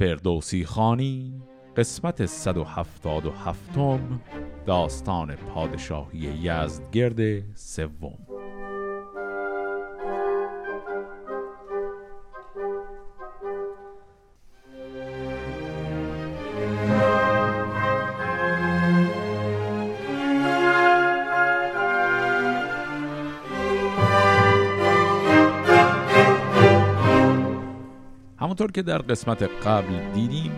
فردوسی خانی قسمت 177 داستان پادشاهی یزدگرد سوم. همونطور که در قسمت قبل دیدیم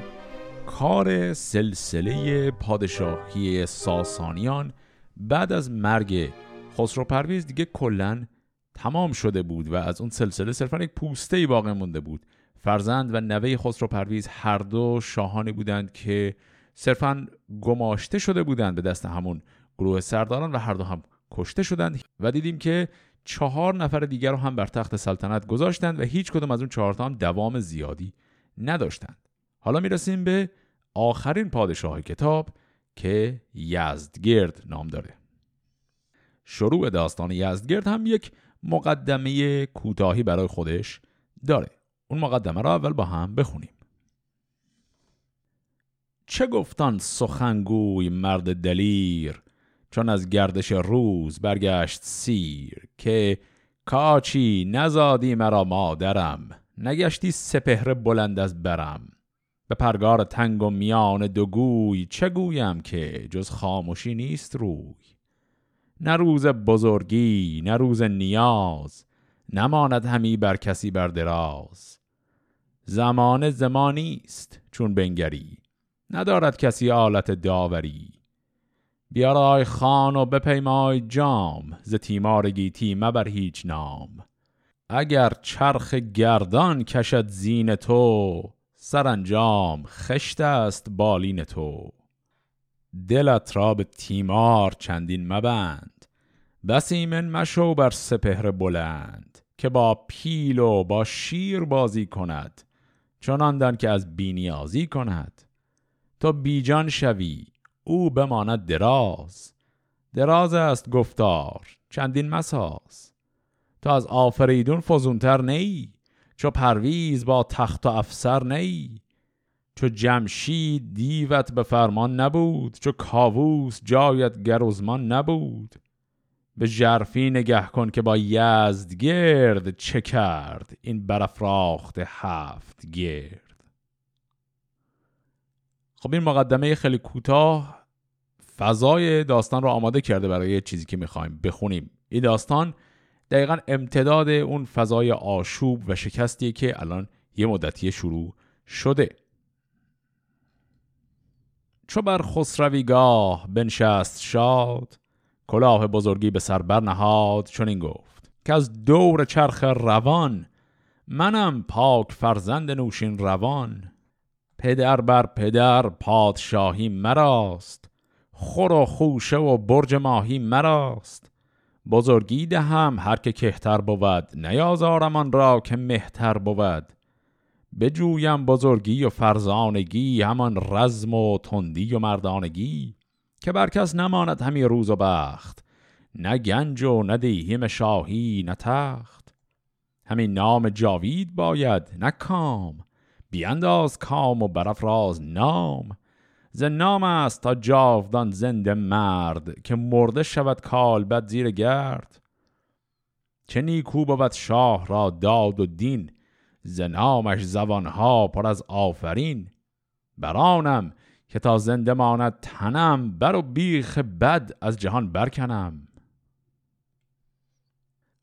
کار سلسله پادشاهی ساسانیان بعد از مرگ خسرو پرویز دیگه کلا تمام شده بود و از اون سلسله صرفا یک پوسته باقی مونده بود. فرزند و نوه خسرو پرویز هر دو شاهانی بودند که صرفا گماشته شده بودند به دست همون گروه سرداران و هر دو هم کشته شدند و دیدیم که چهار نفر دیگر رو هم بر تخت سلطنت گذاشتند و هیچ کدوم از اون چهار هم دوام زیادی نداشتند. حالا می‌رسیم به آخرین پادشاه کتاب که یزدگرد نام داره. شروع داستان یزدگرد هم یک مقدمه کوتاهی برای خودش داره. اون مقدمه را اول با هم بخونیم. چه گفتان سخنگوی مرد دلیر؟ چون از گردش روز برگشت سیر که کاچی نزادی مرا مادرم نگشتی سپهر بلند از برم. به پرگار تنگ و میان دو گوی چه گویم که جز خاموشی نیست روی؟ نه روز بزرگی نه روز نیاز نماند همی بر کسی بر دراز. زمان زمانی است چون بنگری ندارد کسی آلت داوری. بیارای خان و بپیمای جام ز تیمار گیتی مبر هیچ نام. اگر چرخ گردان کشد زین تو سرانجام خشت است بالین تو. دلت را به تیمار چندین مبند بس ایمن مشو بر سپهر بلند که با پیل و با شیر بازی کند چنان دان که از بینیازی کند. تو بیجان شوی او بماند دراز. دراز است گفتار چندین مساز. تو از آفریدون فزونتر نی چو پرویز با تخت و افسر نی. چو جمشید دیوت به فرمان نبود چو کاووس جایت گروزمان نبود. به جرفی نگه کن که با یزد گرد چه کرد این برافراخت هفت گرد. خب این مقدمه خیلی کوتاه فضای داستان رو آماده کرده برای چیزی که می‌خوایم بخونیم. این داستان دقیقا امتداد اون فضای آشوب و شکستیه که الان یه مدتی شروع شده. چو بر خسرویگاه بنشست شاد کلاه بزرگی به سر برنهاد چون این گفت که از دور چرخ روان منم پاک فرزند نوشین روان. پدر بر پدر پادشاهی مراست. خور و خوشه و برج ماهی مراست. بزرگی دهم هر که کهتر بود نیازارم را که مهتر بود. بجویم بزرگی و فرزانگی همان رزم و تندی و مردانگی که بر کس نماند همی روز و بخت. نه گنج و نه دیهیم شاهی نه تخت. همین نام جاوید باید نه کام. بیانداز کام و برافراز نام. ز نام است تا جاودان زنده مرد که مرده شود کالبد زیر گرد. چه نیکو بود شاه را داد و دین ز نامش زبانها پر از آفرین. برانم که تا زنده ماند تنم بر و بیخ بد از جهان برکنم.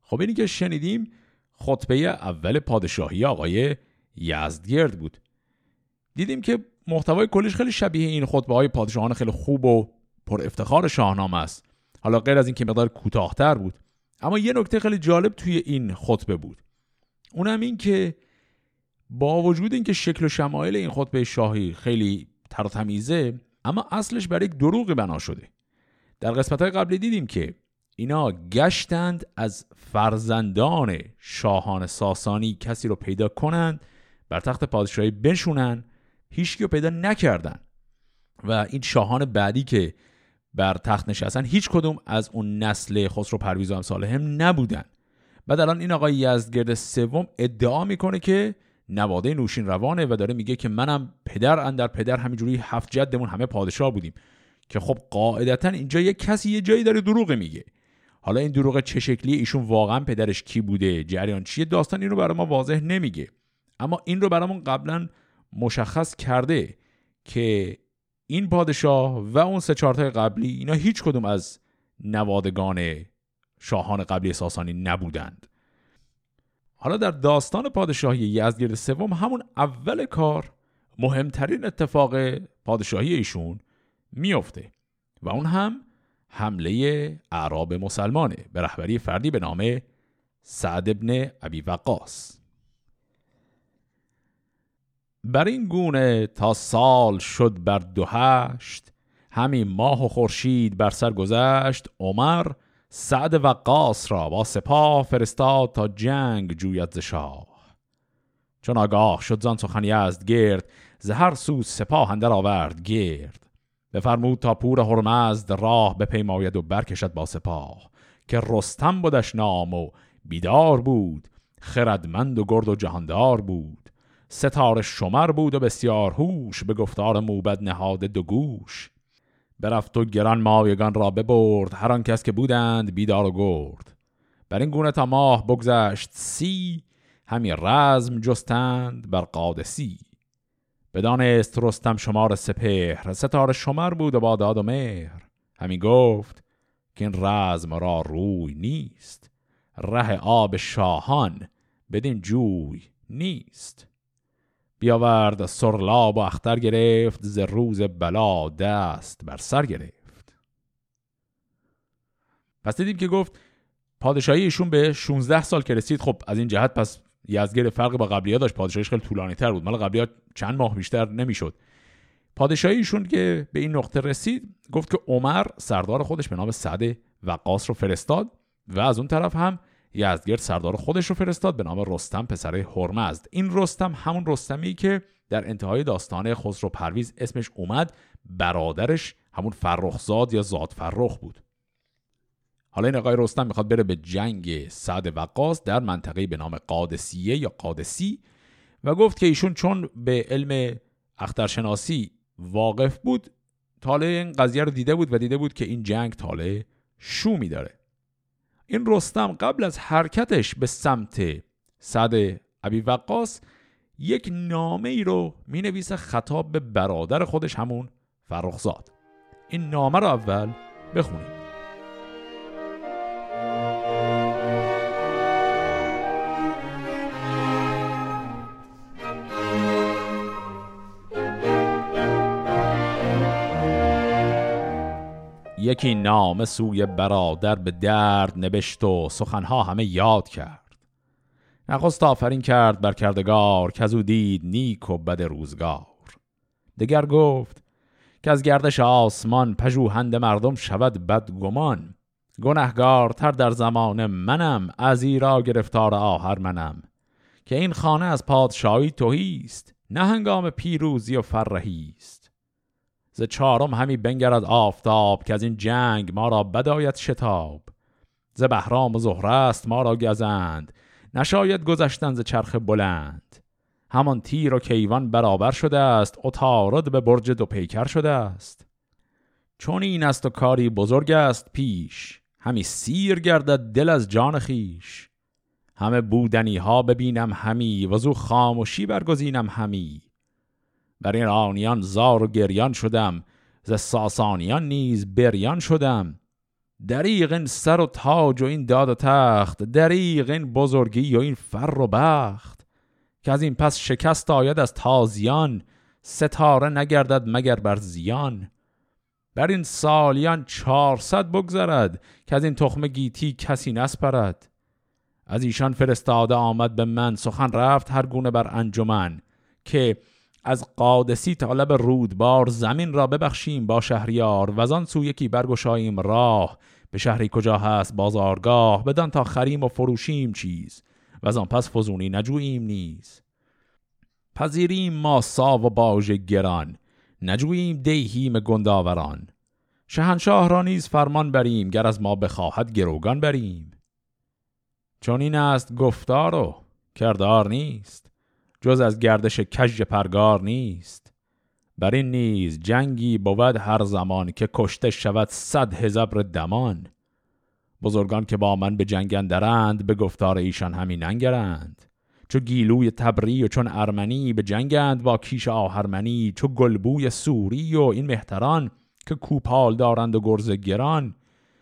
خب اینی که شنیدیم خطبه اول پادشاهی آقای یزدگرد بود. دیدیم که محتوای کلیش خیلی شبیه این خطبه های پادشاهان خیلی خوب و پر افتخار شاهنامه است. حالا غیر از این که مقدار کوتاهتر بود اما یه نکته خیلی جالب توی این خطبه بود. اونم این که با وجود اینکه شکل و شمایل این خطبه شاهی خیلی تر تمیزه اما اصلش برای یک دروغی بنا شده. در قسمت های قبلی دیدیم که اینا گشتند از فرزندان شاهان ساسانی کسی رو پیدا کنند بر تخت پادشاهی بنشونن هیچکی رو پیدا نکردن. و این شاهان بعدی که بر تخت نشستن هیچ کدوم از اون نسل خسرو پرویز و امثال هم نبودن. بعد الان این آقای یزدگرد سوم ادعا می‌کنه که نواده نوشین روانه و داره میگه که منم پدر اندر پدر همینجوری هفت جدمون همه پادشاه بودیم. که خب قاعدتا اینجا یه کسی یه جایی داره دروغ میگه. حالا این دروغ چه شکلی ایشون واقعا پدرش کی بوده؟ جریان چیه؟ داستان این رو برای ما واضح نمیگه. اما این رو برامون قبلا مشخص کرده که این پادشاه و اون سه چهارتای قبلی اینا هیچ کدوم از نوادگان شاهان قبلی ساسانی نبودند. حالا در داستان پادشاهی یزدگرد سوم همون اول کار مهمترین اتفاق پادشاهی ایشون میفته و اون هم حمله اعراب مسلمانه به رهبری فردی به نام سعد ابن ابی وقاص. بر این گونه تا سال شد بر دو هشت همین ماه و خورشید بر سر گذشت عمر سعد وقاص را با سپاه فرستاد تا جنگ جوید ز شاه. چون آگاه شد زان سخن یزد گرد ز هر سو سپاه اندر آورد گرد. بفرمود تا پور هرمزد راه بپیماید و برکشد با سپاه که رستم بودش نام و بیدار بود خردمند و گرد و جهاندار بود. ستاره شمر بود و بسیار هوش به گفتار موبد نهاد دو گوش. برفت و گران مایگان را ببرد هر آن کس که بودند بیدار و گرد. بر این گونه تا ماه بگذشت سی همی رزم جستند بر قادسی. بدانست رستم شمار سپهر ستاره شمر بود و با داد و مهر. همین گفت که این رزم را روی نیست ره آب شاهان بدین جوی نیست. بیاورد سرلاب و اختر گرفت ز روز بلا دست بر سر گرفت. پس دیدیم که گفت پادشاهی ایشون به 16 سال که رسید خب از این جهت پس یزگرد فرق با قبلی داشت. پادشاهیش خیلی طولانی تر بود. مال قبلی چند ماه بیشتر نمی‌شد. پادشاهی ایشون که به این نقطه رسید گفت که عمر سردار خودش به نام سعد وقاص رو فرستاد و از اون طرف هم یزدگرد سردار خودش رو فرستاد به نام رستم پسر هرمزد. این رستم همون رستمی که در انتهای داستان خسرو پرویز اسمش اومد برادرش همون فرخزاد یا زاد فرخ بود. حالا این آقای رستم می‌خواد بره به جنگ سعد وقاص در منطقه به نام قادسیه یا قادسی و گفت که ایشون چون به علم اخترشناسی واقف بود تاله این قضیه رو دیده بود و دیده بود که این جنگ تاله شومی داره. این رستم قبل از حرکتش به سمت صد ابی وقاص یک نامه ای رو می نویسه خطاب به برادر خودش همون فرخزاد. این نامه رو اول بخونیم. یکی نام سوی برادر به درد نبشت و سخنها همه یاد کرد. نخست آفرین کرد بر کردگار که او دید نیک و بد روزگار. دگر گفت که از گردش آسمان پژوهند مردم شود بد گمان. گنهگار تر در زمان منم از ایرا گرفتار آهر منم. که این خانه از پادشاهی توهیست نه هنگام پیروزی و فرهی است. ز چهارم همی بنگرد آفتاب که از این جنگ ما را بدایت شتاب. ز بهرام و زهره است ما را گزند نشاید گذشتن ز چرخ بلند. همان تیر و کیوان برابر شده است اتارد به برج دو پیکر شده است. چون این است و کاری بزرگ است پیش همی سیر گردد دل از جان خیش همه بودنی ها ببینم همی وزو خاموشی برگزینم همی. بر آنیان زار و گریان شدم ز ساسانیان نیز بریان شدم. دریغ این سر و تاج و این داد و تخت دریغ این بزرگی و این فر و بخت. که از این پس شکست آید از تازیان ستاره نگردد مگر بر زیان. بر این سالیان چهارصد بگذرد که از این تخم گیتی کسی نسپرد. از ایشان فرستاده آمد به من سخن رفت هر گونه بر انجمن که از قادسی طالب رودبار زمین را ببخشیم با شهریار و آن سو یکی برگشاییم راه. به شهری کجا هست بازارگاه بدان تا خریم و فروشیم چیز. و آن پس فزونی نجوییم نیز. پذیریم ما سا و باژ گران نجوییم دیهیم گنداوران. شهنشاه را نیز فرمان بریم گر از ما بخواهد گروگان بریم. چون این است گفتار و کردار نیست. جز از گردش کژ پرگار نیست. بر این نیز جنگی بود هر زمان که کشته شود صد هزبر دمان. بزرگان که با من به جنگ اندرند به گفتار ایشان همین انگرند. چو گیلوی تبری و چون ارمنی به جنگند با کیش آهرمنی چو گلبوی سوری و این مهتران که کوپال دارند و گرز گران.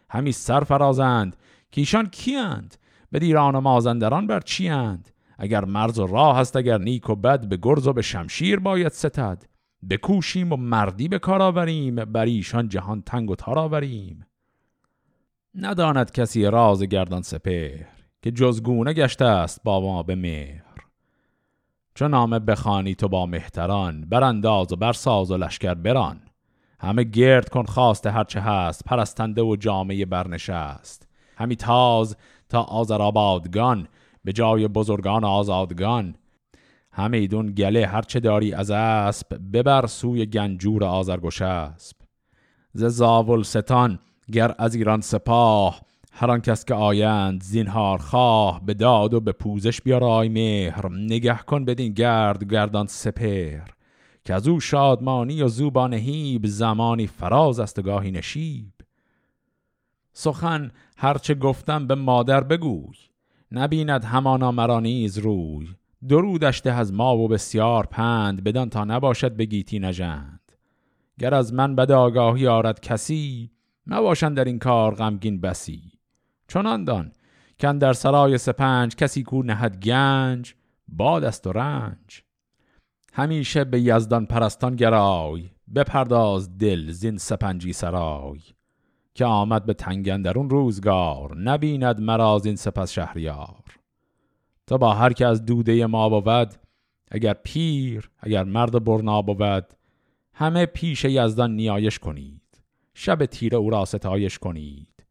همی سر فرازند که ایشان کیند به دیران و مازندران بر چیند اگر مرز و راه هست اگر نیک و بد به گرز و به شمشیر باید ستد. بکوشیم و مردی به کار آوریم بر ایشان جهان تنگ و تار آوریم. نداند کسی راز گردان سپهر که جزگونه گشته است با ما به مهر. چون نامه بخانی تو با مهتران برانداز و برساز و لشکر بران. همه گرد کن خواسته هرچه هست پرستنده و جامعه برنشست. همی تاز تا آذرآبادگان به جای بزرگان آزادگان. همیدون گله هرچه داری از اسب ببر سوی گنجور آزرگوشسب ز زاول ستان گر از ایران سپاه هر کس که آیند زینهار خواه به داد و به پوزش بیارای مهر. نگه کن بدین گرد گردان سپر که از او شادمانی و زوبان هیب زمانی فراز است گاهی نشیب. سخن هرچه گفتم به مادر بگوی. نبیند همانا مرا نیز روی. درودش ده از ما و بسیار پند بدان تا نباشد بگیتی نژند. گر از من بد آگاهی آرد کسی نباشند در این کار غمگین بسی. چنان دان که در سرای سپنج کسی کو نهد گنج باد است و رنج. همیشه به یزدان پرستان گرای بپرداز دل زین سپنجی سرای. که آمد به تنگندرون روزگار نبیند مراز این سپس شهریار. تا با هر که از دوده ما بود اگر پیر اگر مرد برنا بود همه پیش یزدان نیایش کنید. شب تیره او را ستایش کنید.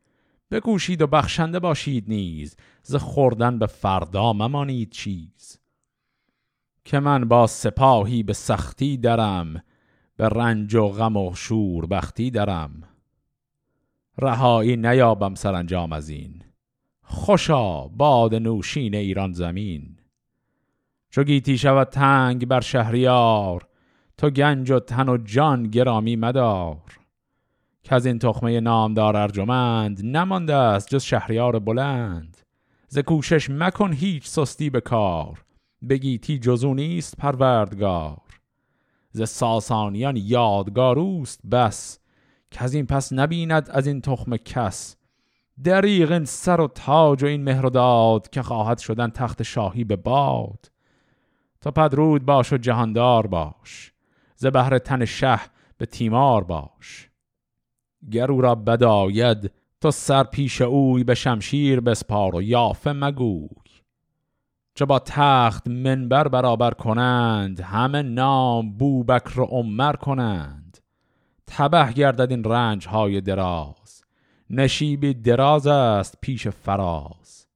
بگوشید و بخشنده باشید نیز. ز خوردن به فردا ممانید چیز. که من با سپاهی به سختی درم به رنج و غم و شور بختی درم. رهایی نیابم سرانجام از این. خوشا باد نوشین ایران زمین. چو گیتی شود تنگ بر شهریار تو گنج و تن و جان گرامی مدار. که از این تخمه نامدار ارجمند نمانده است جز شهریار بلند. ز کوشش مکن هیچ سستی به کار بگیتی جزو نیست پروردگار. ز ساسانیان یادگار اوست بس که از این پس نبیند از این تخم کس. دریغ این سر و تاج و این مهر و داد که خواهد شدن تخت شاهی به باد. تا پدرود باش و جهاندار باش. ز بهر تن شه به تیمار باش. گر او را بداید تو سر پیش اوی به شمشیر بسپار و یافه مگوی. چه با تخت منبر برابر کنند همه نام بوبکر و عمر کنند. تبه گردد این رنج های دراز. نشیبی دراز است پیش فراز.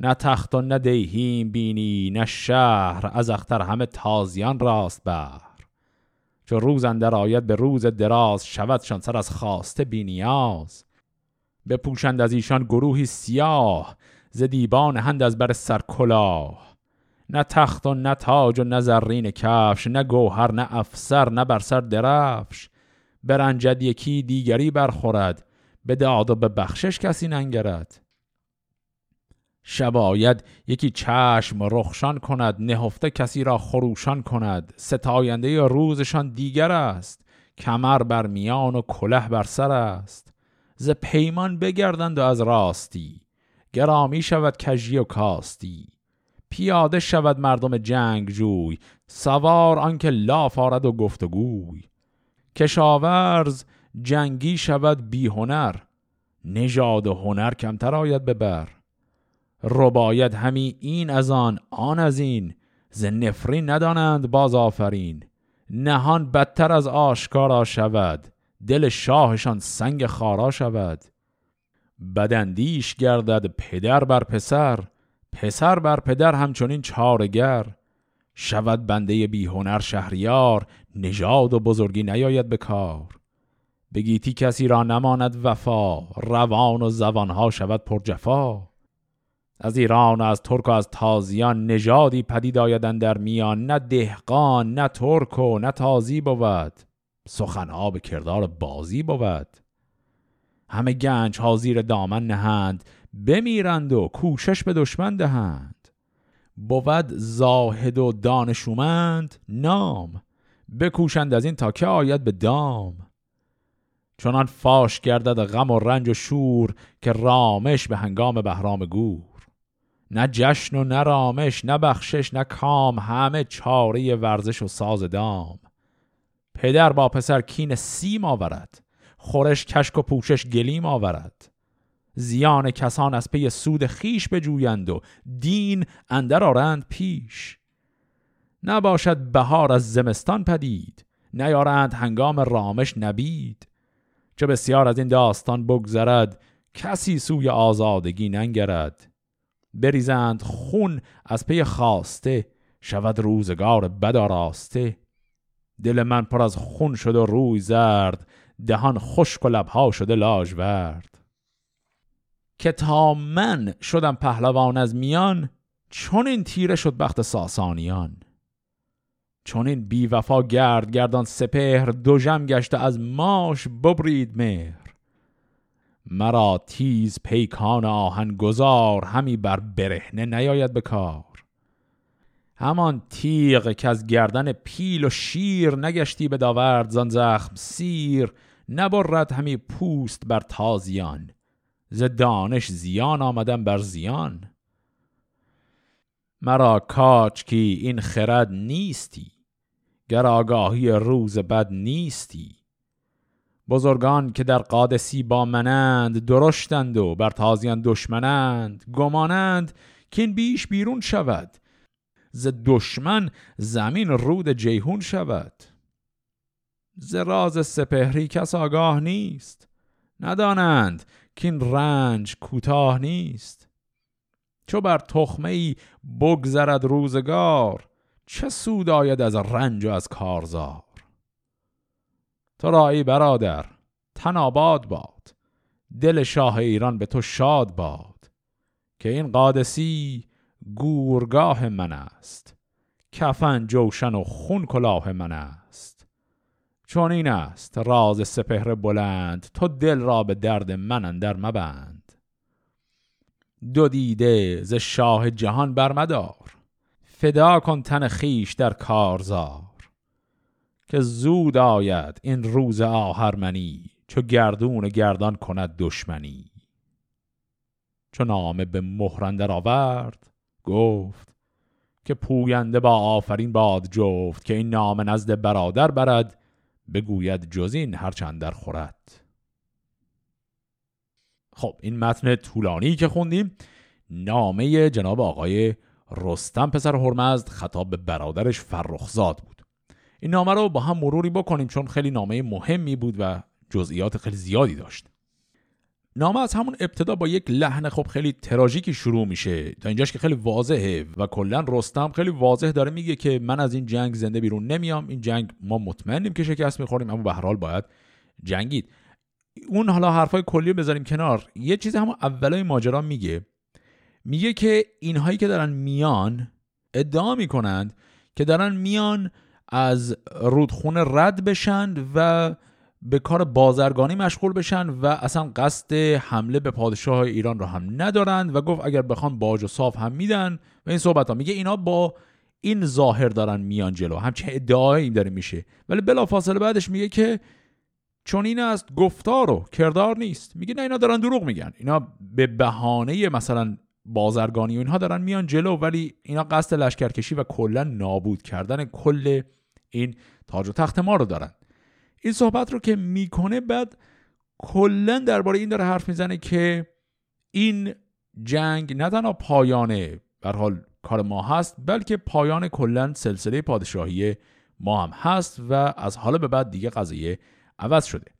نه تخت و نه دیهیم بینی نه شهر از اختر همه تازیان راست بر. چو روز اندر آید به روز دراز شودشان سر از خواسته بینیاز بپوشند از ایشان گروهی سیاه ز دیبان هند از بر سر کلاه. نه تخت و نه تاج و نه زرین کفش نه گوهر نه افسر نه بر سر درفش. برنجد یکی دیگری برخورد. به داد و به بخشش کسی ننگرد. شباید یکی چشم رخشان کند نهفته کسی را خروشان کند. ستاینده روزشان دیگر است. کمر بر میان و کله بر سر است. ز پیمان بگردند و از راستی. گرامی شود کژی و کاستی. پیاده شود مردم جنگ جوی سوار آنکه لاف آرد و گفتگوی. کشاورز جنگی شود بی هنر. نژاد هنر کمتر آید ببر رباید همی این از آن آن از این. ز نفرین ندانند باز آفرین. نهان بدتر از آشکارا شود. دل شاهشان سنگ خارا شود. بدندیش گردد پدر بر پسر. پسر بر پدر همچنین چارگر. شود بنده بیهنر شهریار. نژاد و بزرگی نیاید به کار. بگیتی کسی را نماند وفا روان و زبانها شود پر جفا. از ایران و از ترک و از تازیان نژادی پدید آیدن در میان. نه دهقان نه ترک و نه تازی بود. سخنها به کردار بازی بود. همه گنج ها زیر دامن نهند. بمیرند و کوشش به دشمن دهند. بود زاهد و دانشومند نام. بکوشند از این تا که آید به دام. چنان فاش گردد غم و رنج و شور که رامش به هنگام بهرام گور. نه جشن و نه رامش نه بخشش نه کام همه چاره ورزش و ساز دام. پدر با پسر کین سیم آورد خورش کشک و پوشش گلیم آورد. زیان کسان از پی سود خیش بجویند و دین اندر آرند پیش. نباشد بهار از زمستان پدید نیارند هنگام رامش نبید. چه بسیار از این داستان بگذرد کسی سوی آزادگی ننگرد. بریزند خون از پی خواسته شود روزگار بد راسته دل من پر از خون شد و روی زرد دهان خشک و لبها شده لاژورد که تا من شدم پهلوان از میان چون این تیره شد بخت ساسانیان. چون این بی وفا گرد گردان سپهر دو جم گشته از ماش ببرید مهر. مرا تیز پیکان آهن گذار همی بر برهنه نیاید به کار. همان تیغ که از گردن پیل و شیر نگشتی به داورد زان زخم سیر نبرد همی پوست بر تازیان. ز دانش زیان آمدم بر زیان. مرا کاچ کی این خرد نیستی. گر آگاهی روز بد نیستی. بزرگان که در قادسی با منند درشتند و بر تازیان دشمنند گمانند که این بیش بیرون شود. ز دشمن زمین رود جیهون شود. ز راز سپهری کس آگاه نیست. ندانند که این رنج کوتاه نیست. چو بر تخمه ای بگذرد روزگار چه سود آید از رنج و از کارزار؟ تو رایی برادر تن آباد باد دل شاه ایران به تو شاد باد که این قادسی گورگاه من است کفن جوشن و خون کلاه من است. چون این است راز سپهر بلند تو دل را به درد من اندر مبند. دو دیده ز شاه جهان برمدار فدا کن تن خیش در کارزار که زود آید این روز آهرمنی چو گردون گردان کند دشمنی. چو نامه به مهرندر آورد گفت که پوینده با آفرین باد جفت که این نام نزد برادر برد بگوید جزین هرچند در خورد. خب این متن طولانی که خوندیم. نامه جناب آقای رستم پسر هرمزد خطاب به برادرش فرخزاد بود. این نامه رو با هم مروری بکنیم چون خیلی نامه مهمی بود و جزئیات خیلی زیادی داشت. نامه از همون ابتدا با یک لحن خب خیلی تراژیکی شروع میشه. تا اینجاش که خیلی واضحه و کلا رستم خیلی واضح داره میگه که من از این جنگ زنده بیرون نمیام. این جنگ ما مطمئنیم که شکست می‌خوریم اما به هر حال باید جنگید. اون حالا حرفای کلی بذاریم کنار. یه چیزی همون اولای ماجرا میگه. میگه که اینهایی که دارن میان ادعا می‌کنند که دارن میان از رودخونه رد بشن و به کار بازرگانی مشغول بشن و اصلا قصد حمله به پادشاه ایران رو هم ندارند و گفت اگر بخوان باج و صاف هم میدن و این صحبت ها. میگه اینا با این ظاهر دارن میان جلو. همچه ادعایی داره میشه. ولی بلافاصله بعدش میگه که چون این است گفتار و کردار نیست. میگه نه اینا دارن دروغ میگن. اینا به بهانه مثلا بازرگانی و اینها دارن میان جلو ولی اینا قصد لشکرکشی و کلا نابود کردن کل این تاج و تخت ما رو دارن. این صحبت رو که می‌کنه بعد کلا درباره این داره حرف می‌زنه که این جنگ نه تنها پایان بر حال کار ما هست بلکه پایان کلا سلسله پادشاهی ما هم هست و از حالا به بعد دیگه قضیه عوض شده.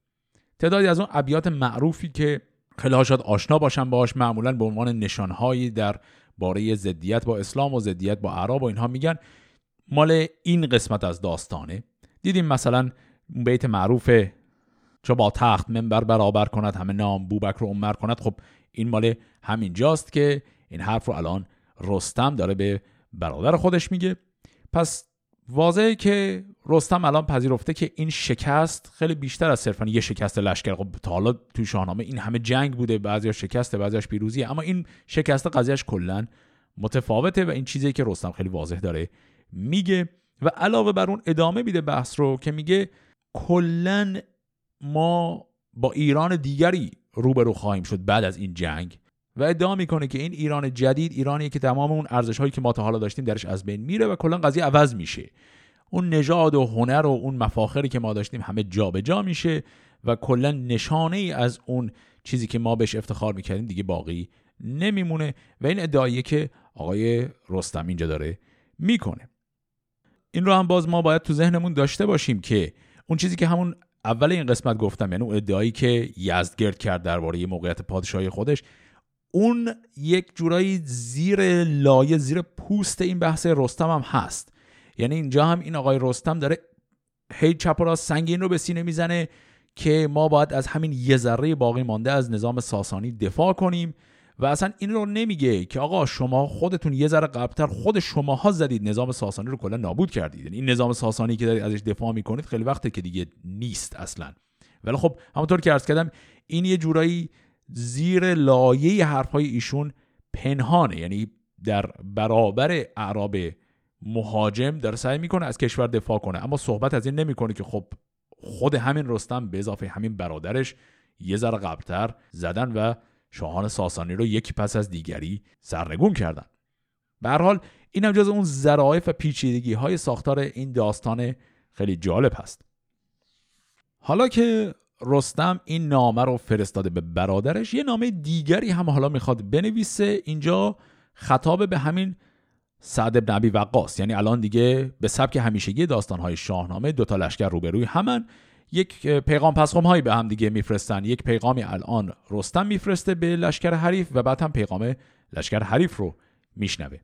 تعدادی از اون ابیات معروفی که خیلی شاید آشنا باشن باش معمولا به عنوان نشانهایی در باره زدیت با اسلام و زدیت با عرب و اینها میگن. مال این قسمت از داستانه. دیدیم مثلا بیت معروف چو با تخت منبر برابر کند همه نام بوبکر و عمر کند. خب این مال همین جاست که این حرف رو الان رستم داره به برادر خودش میگه. پس واضحه که رستم الان پذیرفته که این شکست خیلی بیشتر از صرفا یه شکست لشکر. خب تا حالا تو شاهنامه این همه جنگ بوده بعضیا شکسته بعضیاش پیروزیه اما این شکست قضیهش کلا متفاوته و این چیزی که رستم خیلی واضح داره میگه و علاوه بر اون ادامه میده بحث رو که میگه کلا ما با ایران دیگری روبرو خواهیم شد بعد از این جنگ و ادعا می‌کنه که این ایران جدید ایرانیه که تمام اون ارزش هایی که ما تا حالا داشتیم درش از بین میره و کلا قضیه عوض میشه. اون نژاد و هنر و اون مفاخری که ما داشتیم همه جابجا جا میشه و کلا نشانه ای از اون چیزی که ما بهش افتخار می‌کردیم دیگه باقی نمیمونه و این ادعاییه که آقای رستم اینجا داره می‌کنه. این رو هم باز ما باید تو ذهنمون داشته باشیم که اون چیزی که همون اول این قسمت گفتم یعنی اون ادعایی که یزدگرد کرد درباره موقعیت پادشاهی خودش اون یک جورایی زیر لایه زیر پوست این بحث رستم هم هست. یعنی اینجا هم این آقای رستم داره هی چپ و راست سنگین رو به سینه می‌زنه که ما باید از همین یه ذره باقی مانده از نظام ساسانی دفاع کنیم. و اصلا این رو نمیگه که آقا شما خودتون یه ذره قبلتر خود شماها زدید. نظام ساسانی رو کلا نابود کردید. یعنی این نظام ساسانی که دارید ازش دفاع می‌کنید خیلی وقته که دیگه نیست اصلا. ولی خب همونطور که عرض کردم این یه جورایی زیر لایه حرفهای ایشون پنهانه. یعنی در برابر اعراب مهاجم داره سعی می‌کنه از کشور دفاع کنه اما صحبت از این نمی‌کنه که خب خود همین رستم به اضافه همین برادرش یه ذره قبلتر زدن و شاهان ساسانی رو یکی پس از دیگری سرنگون کردن. به هر حال این هم جز اون ظرافت و پیچیدگی های ساختار این داستان خیلی جالب هست. حالا که رستم این نامه رو فرستاده به برادرش یه نامه دیگری هم حالا می‌خواد بنویسه. اینجا خطاب به همین سعد ابن عبی وقاص. یعنی الان دیگه به سبک همیشگی داستانهای شاهنامه دوتا لشکر روبروی همن. یک پیغام پسخم هایی به هم دیگه میفرستن. یک پیغامی الان رستم میفرسته به لشکر حریف و بعد هم پیغام لشکر حریف رو میشنوه.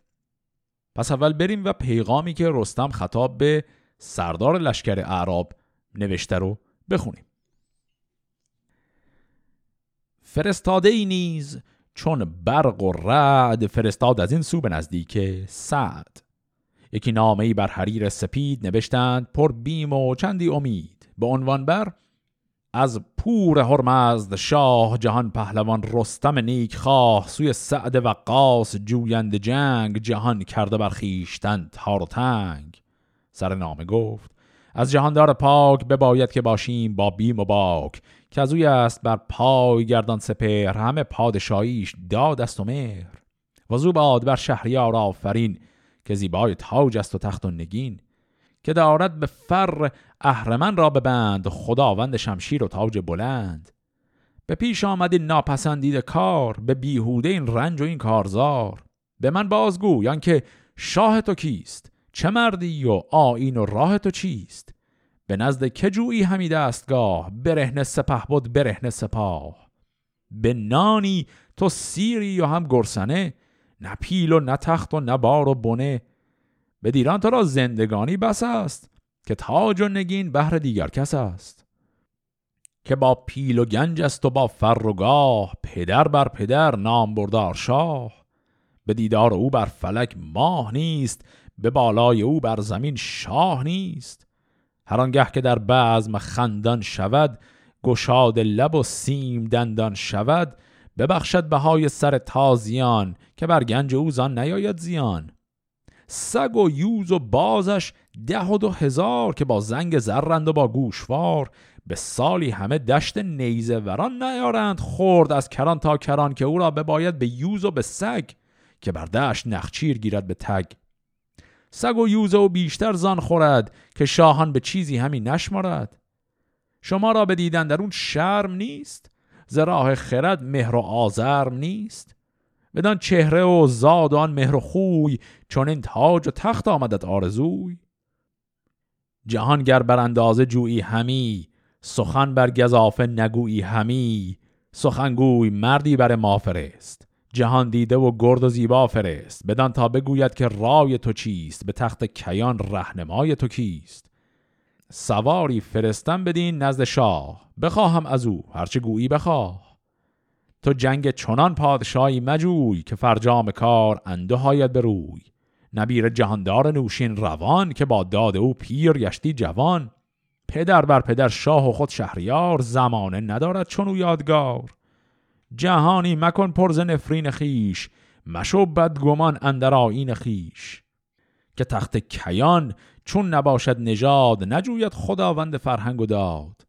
پس اول بریم و پیغامی که رستم خطاب به سردار لشکر اعراب نوشته رو بخونیم. فرستاده ای نیز چون برق و رعد فرستاد از این سو به نزدیک سعد. یکی نامه ای بر حریر سپید نوشتند پر بیم و چندی امید. به عنوان بر از پور هرمزد شاه جهان پهلوان رستم نیک خواه سوی سعد وقاص جویند جنگ جهان کرده بر خیشتن تار و تنگ. سر نامه گفت از جهاندار پاک بباید که باشیم با بیم و باک. که از است بر پای گردان سپر همه پادشاهیش داد است و مهر. و باد بر شهریار آفرین که زیبای تاج است و تخت و نگین که دارد به فر اهرمن را ببند خداوند شمشیر و تاج بلند. به پیش آمد این ناپسندید کار به بیهوده این رنج و این کارزار. به من بازگویان که شاه تو کیست؟ چه مردی و آین و راه تو چیست؟ به نزد کجویی همی دستگاه برهنه سپه بود برهنه سپاه. به نانی تو سیری و هم گرسنه نه پیل و نه تخت و نه بار و بنه. به دیران تو را زندگانی بس است که تاج و نگین بهر دیگر کس است. که با پیل و گنج است و با فر و گاه پدر بر پدر نام بردار شاه. به دیدار او بر فلک ماه نیست به بالای او بر زمین شاه نیست. هر آنگه که در بعضم خندان شود گشاد لب و سیم دندان شود ببخشد بهای سر تازیان که بر گنج او زان نیاید زیان. سگ و یوز و بازش ده و دو هزار که با زنگ زرند و با گوشوار به سالی همه دشت نیزه وران نیارند خورد از کران تا کران که او را بباید به یوز و به سگ که بر دشت نخچیر گیرد به تگ. سگ و یوزه و بیشتر زان خورد که شاهان به چیزی همین نشمارد. شما را به دیدن در اون شرم نیست ز راه خرد مهر و آزرم نیست. بدان چهره و زاد آن مهر و خوی چون این تاج و تخت آمدت آرزوی. جهان گر بر اندازه جویی همی سخن بر گذافه نگویی همی. سخنگوی مردی بر ما فرست. جهان دیده و گرد و زیبا فرست. بدان تا بگوید که رای تو چیست؟ به تخت کیان رهنمای تو کیست؟ سواری فرستم بدین نزد شاه. بخواهم از او هرچه گویی بخواه. تو جنگ چنان پادشاهی مجوی که فرجام کار انده هاید به روی. نبیر جهاندار نوشین روان که با داد او پیر گشتی جوان. پدر بر پدر شاه و خود شهریار زمانه ندارد چون او یادگار. جهانی مکن پرز نفرین خیش مشو بدگمان اندر آین خیش که تخت کیان چون نباشد نژاد نجوید خداوند فرهنگ و داد.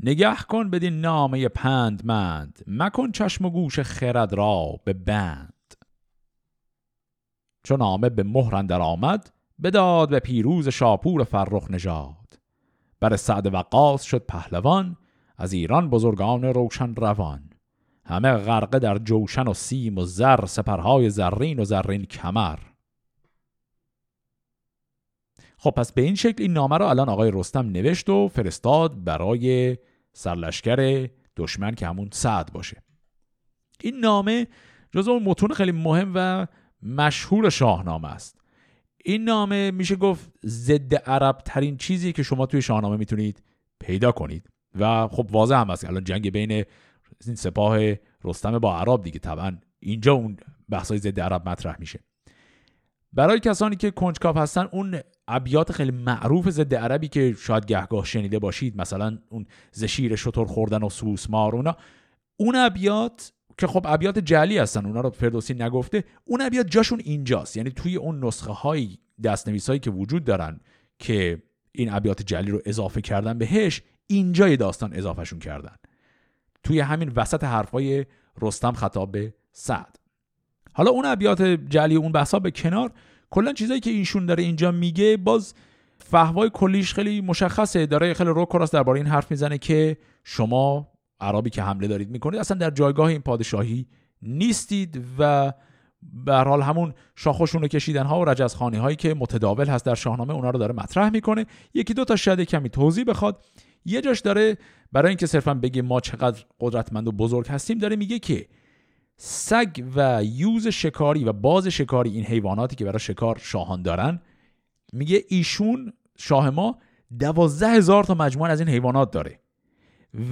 نگه کن بدین نامه پندمند مکن چشم و گوش خرد را به بند. چون نامه به مهر در آمد بداد به پیروز شاپور فرخ نژاد. بر سعد وقاص شد پهلوان از ایران بزرگان روشن روان. همه غرقه در جوشن و سیم و زر سپرهای زرین و زرین کمر. خب پس به این شکل این نامه رو الان آقای رستم نوشت و فرستاد برای سرلشکر دشمن که همون سعد باشه. این نامه جزو اون متون خیلی مهم و مشهور شاهنامه است. این نامه میشه گفت ضد عرب ترین چیزی که شما توی شاهنامه می‌تونید پیدا کنید. و خب واضح هم است الان جنگ بین این سپاه رستم با عرب دیگه طبعا. اینجا اون بحثای ضد عرب مطرح میشه. برای کسانی که کنجکاو هستن اون ابیات خیلی معروف ضد عربی که شاید گهگاه شنیده باشید مثلا اون زشیر شطور خوردن و سوسمار اونا اون ابیات که خب ابیات جلی هستن اونا رو فردوسی نگفته اون ابیات جاشون اینجاست. یعنی توی اون نسخه های دستنویس هایی که وجود دارن که این ابیات جلی رو اضافه کردن بهش اینجای داستان اضافهشون کردن. توی همین وسط حرفای رستم خطاب به سعد. حالا اون ابیات جلی اون بحثا به کنار کلا چیزایی که اینشون داره اینجا میگه باز فهوای کلیش خیلی مشخصه. داره خیلی رو کراس درباره این حرف می‌زنه که شما عربی که حمله دارید می‌کنید اصلا در جایگاه این پادشاهی نیستید و به حال همون شاخشون رو کشیدن ها و رجزخانی هایی که متداول هست در شاهنامه اونا رو داره مطرح می‌کنه. یکی دو تا شاید کمی توضیح بخواد. یه جاش داره برای اینکه صرفا بگه ما چقدر قدرتمند و بزرگ هستیم داره میگه که سگ و یوز شکاری و باز شکاری این حیواناتی که برای شکار شاهان دارن میگه ایشون شاه ما دوازده هزار تا مجموعه از این حیوانات داره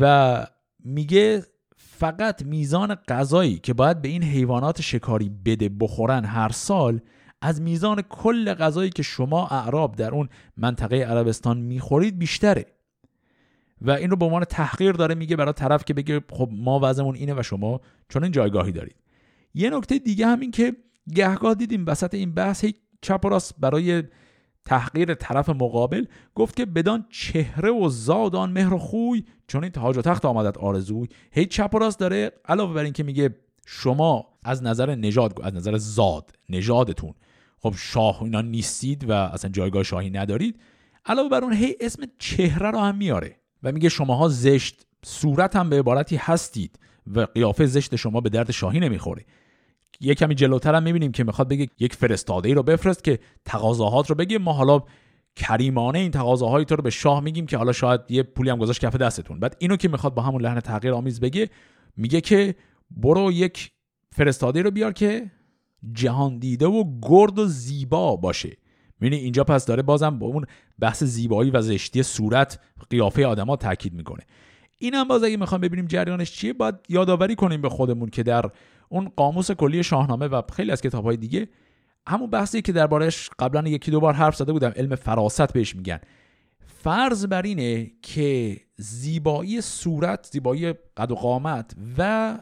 و میگه فقط میزان غذایی که باید به این حیوانات شکاری بده بخورن هر سال از میزان کل غذایی که شما اعراب در اون منطقه عربستان می‌خورید بیشتره. و این رو به عنوان تحقیر داره میگه برای طرف که بگه خب ما وضعمون اینه و شما چون این جایگاهی دارید. یه نکته دیگه همین که گهگاه دیدیم وسط این بحث هی چپ و راست برای تحقیر طرف مقابل گفت که بدان چهره و زاد آن مهر و خوی چون این تاج و تخت آمدت آرزوی هی چپ و راست داره علاوه بر اینکه میگه شما از نظر نژاد از نظر زاد نژادتون خب شاه اینا نیستید و اصلا جایگاه شاهی ندارید علاوه بر اون هی اسم چهره رو هم میاره. و میگه شماها زشت صورت هم به عبارتی هستید و قیافه زشت شما به درد شاهی نمی‌خوره. یه کمی جلوتر هم می‌بینیم که می‌خواد بگه یک فرستاده ای رو بفرست که تقاضاهات رو بگه. ما حالا کریمانه این تقاضاهای تو رو به شاه میگیم که حالا شاید یه پولی هم گذاشت کف دستتون. بعد اینو که می‌خواد با همون لحن تغییر آمیز بگه میگه که برو یک فرستاده رو بیار که جهان دیده و گرد و زیبا باشه. می‌بینی اینجا پس داره بازم با اون بحث زیبایی و زشتی صورت قیافه آدما تاکید می‌کنه. این هم باز اگه می‌خوام ببینیم جریانش چیه باید یادآوری کنیم به خودمون که در اون قاموس کلی شاهنامه و خیلی از کتابهای دیگه همون بحثی که دربارش قبلا یکی دو بار حرف زده بودم علم فراست بهش میگن. فرض بر اینه که زیبایی صورت زیبایی قد و قامت و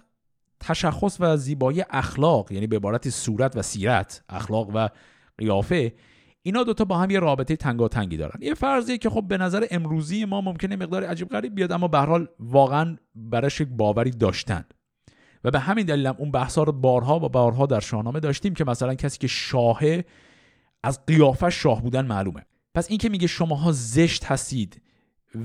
تشخص و زیبایی اخلاق یعنی به عبارت صورت و سیرت اخلاق و قیافه اینا دوتا با هم یه رابطه تنگاتنگی دارن. یه فرضیه که خب به نظر امروزی ما ممکنه مقدار عجیب غریب بیاد اما به حال واقعا براش یک باوری داشتن. و به همین دلیل اون بحثا رو بارها و بارها در شاهنامه داشتیم که مثلا کسی که شاهه از قیافه شاه بودن معلومه. پس این که میگه شماها زشت هستید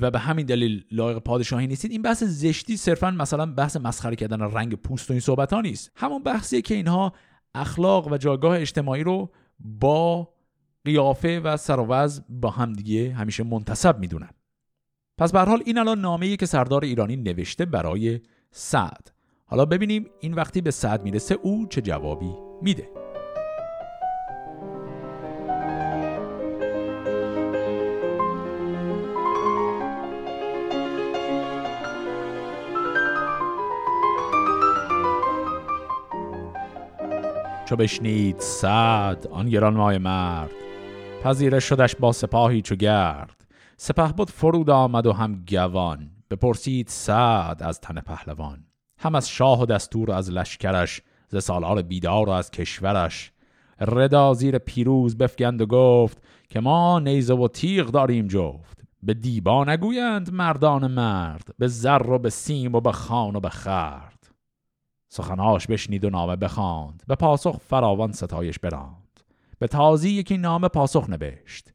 و به همین دلیل لایق پادشاهی نیستید این بحث زشتی صرفا مثلا بحث مسخره کردن رنگ پوست و این صحبت ها نیست. همون بحثیه که اینها اخلاق و جایگاه اجتماعی رو با قیافه و سروز با همدیگه همیشه منتصب می‌دونن. پس به حال این الان نامه‌ای که سردار ایرانی نوشته برای سعد. حالا ببینیم این وقتی به سعد می‌رسه او چه جوابی میده. چو بشنید سعد آن گرانمای مرد. پذیره شدش با سپاهی چو گرد. سپه بود فرود آمد و هم گوان. بپرسید سعد از تن پهلوان. هم از شاه و دستور از لشکرش ز سالار بیدار و از کشورش. ردا زیر پیروز بفگند و گفت که ما نیزه و تیغ داریم جفت. به دیبا نگویند مردان مرد به زر و به سیم و به خان و به خرد. سخنهاش بشنید و نامه بخواند. به پاسخ فراوان ستایش براند. به تازی یکی نامه پاسخ نبشت.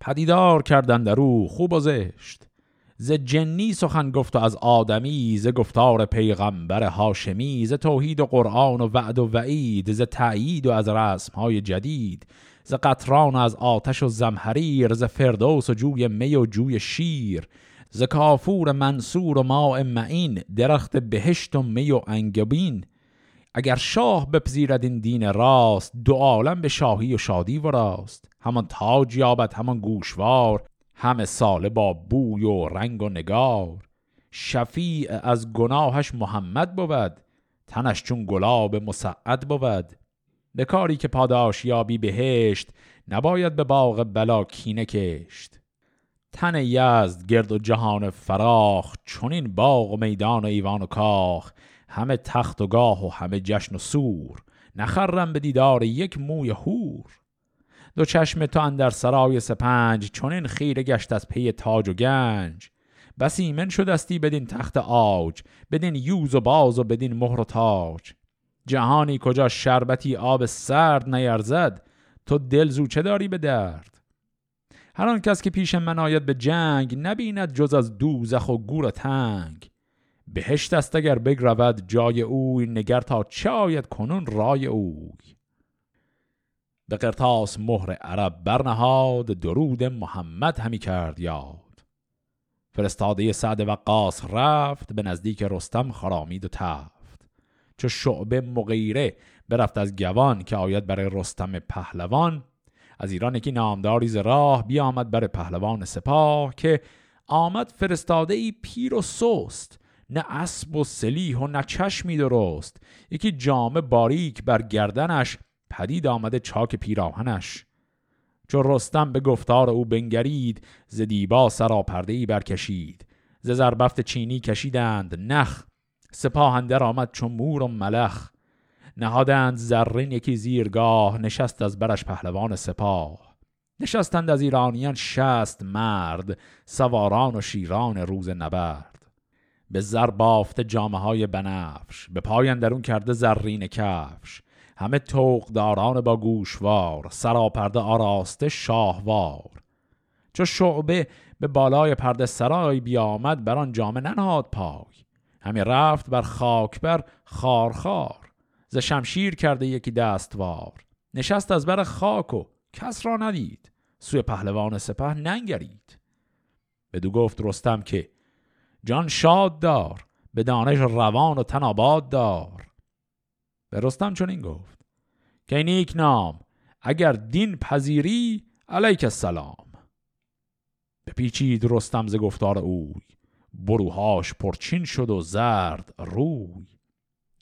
پدیدار کردن در او خوب و زشت. ز جنی سخن گفت و از آدمی ز گفتار پیغمبر هاشمی ز توحید و قرآن و وعد و وعید ز تأیید و از رسمهای جدید ز قطران و از آتش و زمهریر ز فردوس و جوی می و جوی شیر ز کافور منصور و ماء معین درخت بهشت و می و انگبین اگر شاه بپذیرد این دین راست دو عالم به شاهی و شادی و راست. همان تاج یابد همان گوشوار همه ساله با بوی و رنگ و نگار. شفیع از گناهش محمد بود تنش چون گلاب مسعد بود. به کاری که پاداش یابی بهشت نباید به باغ بلا کینه کشت. تن یزد گرد و جهان فراخ چون این باغ و میدان و ایوان و کاخ. همه تخت و گاه و همه جشن و سور. نخرم به دیدار یک موی هور دو چشم تو اندر سرای سپنج چون این خیره گشت از پی تاج و گنج. بس ایمن شدستی بدین تخت آج بدین یوز و باز و بدین مهر و تاج. جهانی کجا شربتی آب سرد نیرزد تو دل زوچه داری به درد؟ هر آن کس که پیش من آید به جنگ نبیند جز از دوزخ و گور تنگ. بهشت است اگر بگرود جای اوی نگر تا چه آید کنون رای اوی. به قرتاس مهر عرب برنهاد درود محمد همی کرد یاد. فرستاده سعد وقاص رفت به نزدیک رستم خرامید و تفت. چو شعبه مغیره برفت از گوان که آید برای رستم پهلوان از ایران یکی نامداری ز راه بیامد بر پهلوان سپاه که آمد فرستاده ای پیر و سست. نه اسب و سلیح و نه چشمی درست. یکی جامه باریک بر گردنش پدید آمده چاک پیراهنش. چو رستم به گفتار او بنگرید ز دیبا سراپرده ای برکشید. ز زربفت چینی کشیدند نخ سپاه اندر آمد چون مور و ملخ. نهادند زرین یکی زیرگاه نشست از برش پهلوان سپاه. نشستند از ایرانیان شست مرد سواران و شیران روز نبرد. به زر بافته جامعه های بنفش به پای اندرون کرده زرین کفش. همه توقداران با گوشوار سراپرده آراسته شاهوار. چو شعبه به بالای پرده سرای بیامد بر آن جامه ننهاد پای. همی رفت بر خاک بر خارخار. ز شمشیر کرده یکی دستوار. نشست از بر خاک و کس را ندید. سوی پهلوان سپه ننگرید. بدو گفت رستم که جان شاد دار به دانش روان و تن دار. به رستم چنین گفت که نیک نام اگر دین پذیری علیک السلام. بپیچید رستم ز گفتار اوی بروهاش پرچین شد و زرد روی.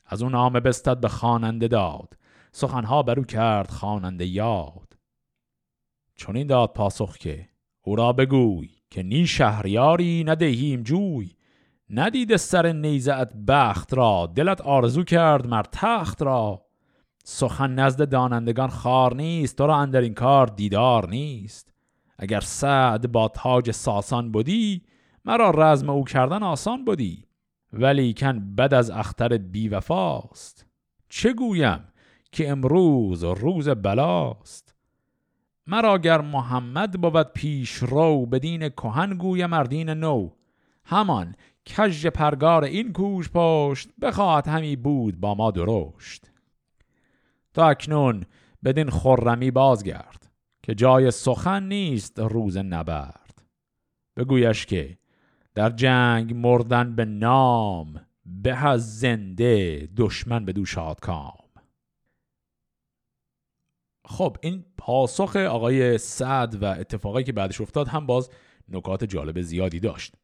از اون نامه بستد به خواننده داد سخنها برو کرد خواننده یاد. چون این داد پاسخ که او را بگوی. که نی شهریاری ندهیم جوی. ندید سر نیزت بخت را دلت آرزو کرد مر تخت را. سخن نزد دانندگان خار نیست تو را اندر این کار دیدار نیست. اگر سعد با تاج ساسان بودی مرا رزم او کردن آسان بودی ولی کن بد از اختر بیوفاست. چه گویم که امروز روز بلاست؟ مرا گر محمد بود پیش رو بدین کهن گویم مردین نو. همان کژ پرگار این کوش پشت بخواهد همی بود با ما درشت. تا اکنون بدین خرمی بازگرد که جای سخن نیست روز نبرد. بگویش که در جنگ مردن به نام به از زنده دشمن به دو کام. خب این پاسخ آقای سعد و اتفاقی که بعدش افتاد هم باز نکات جالب زیادی داشت.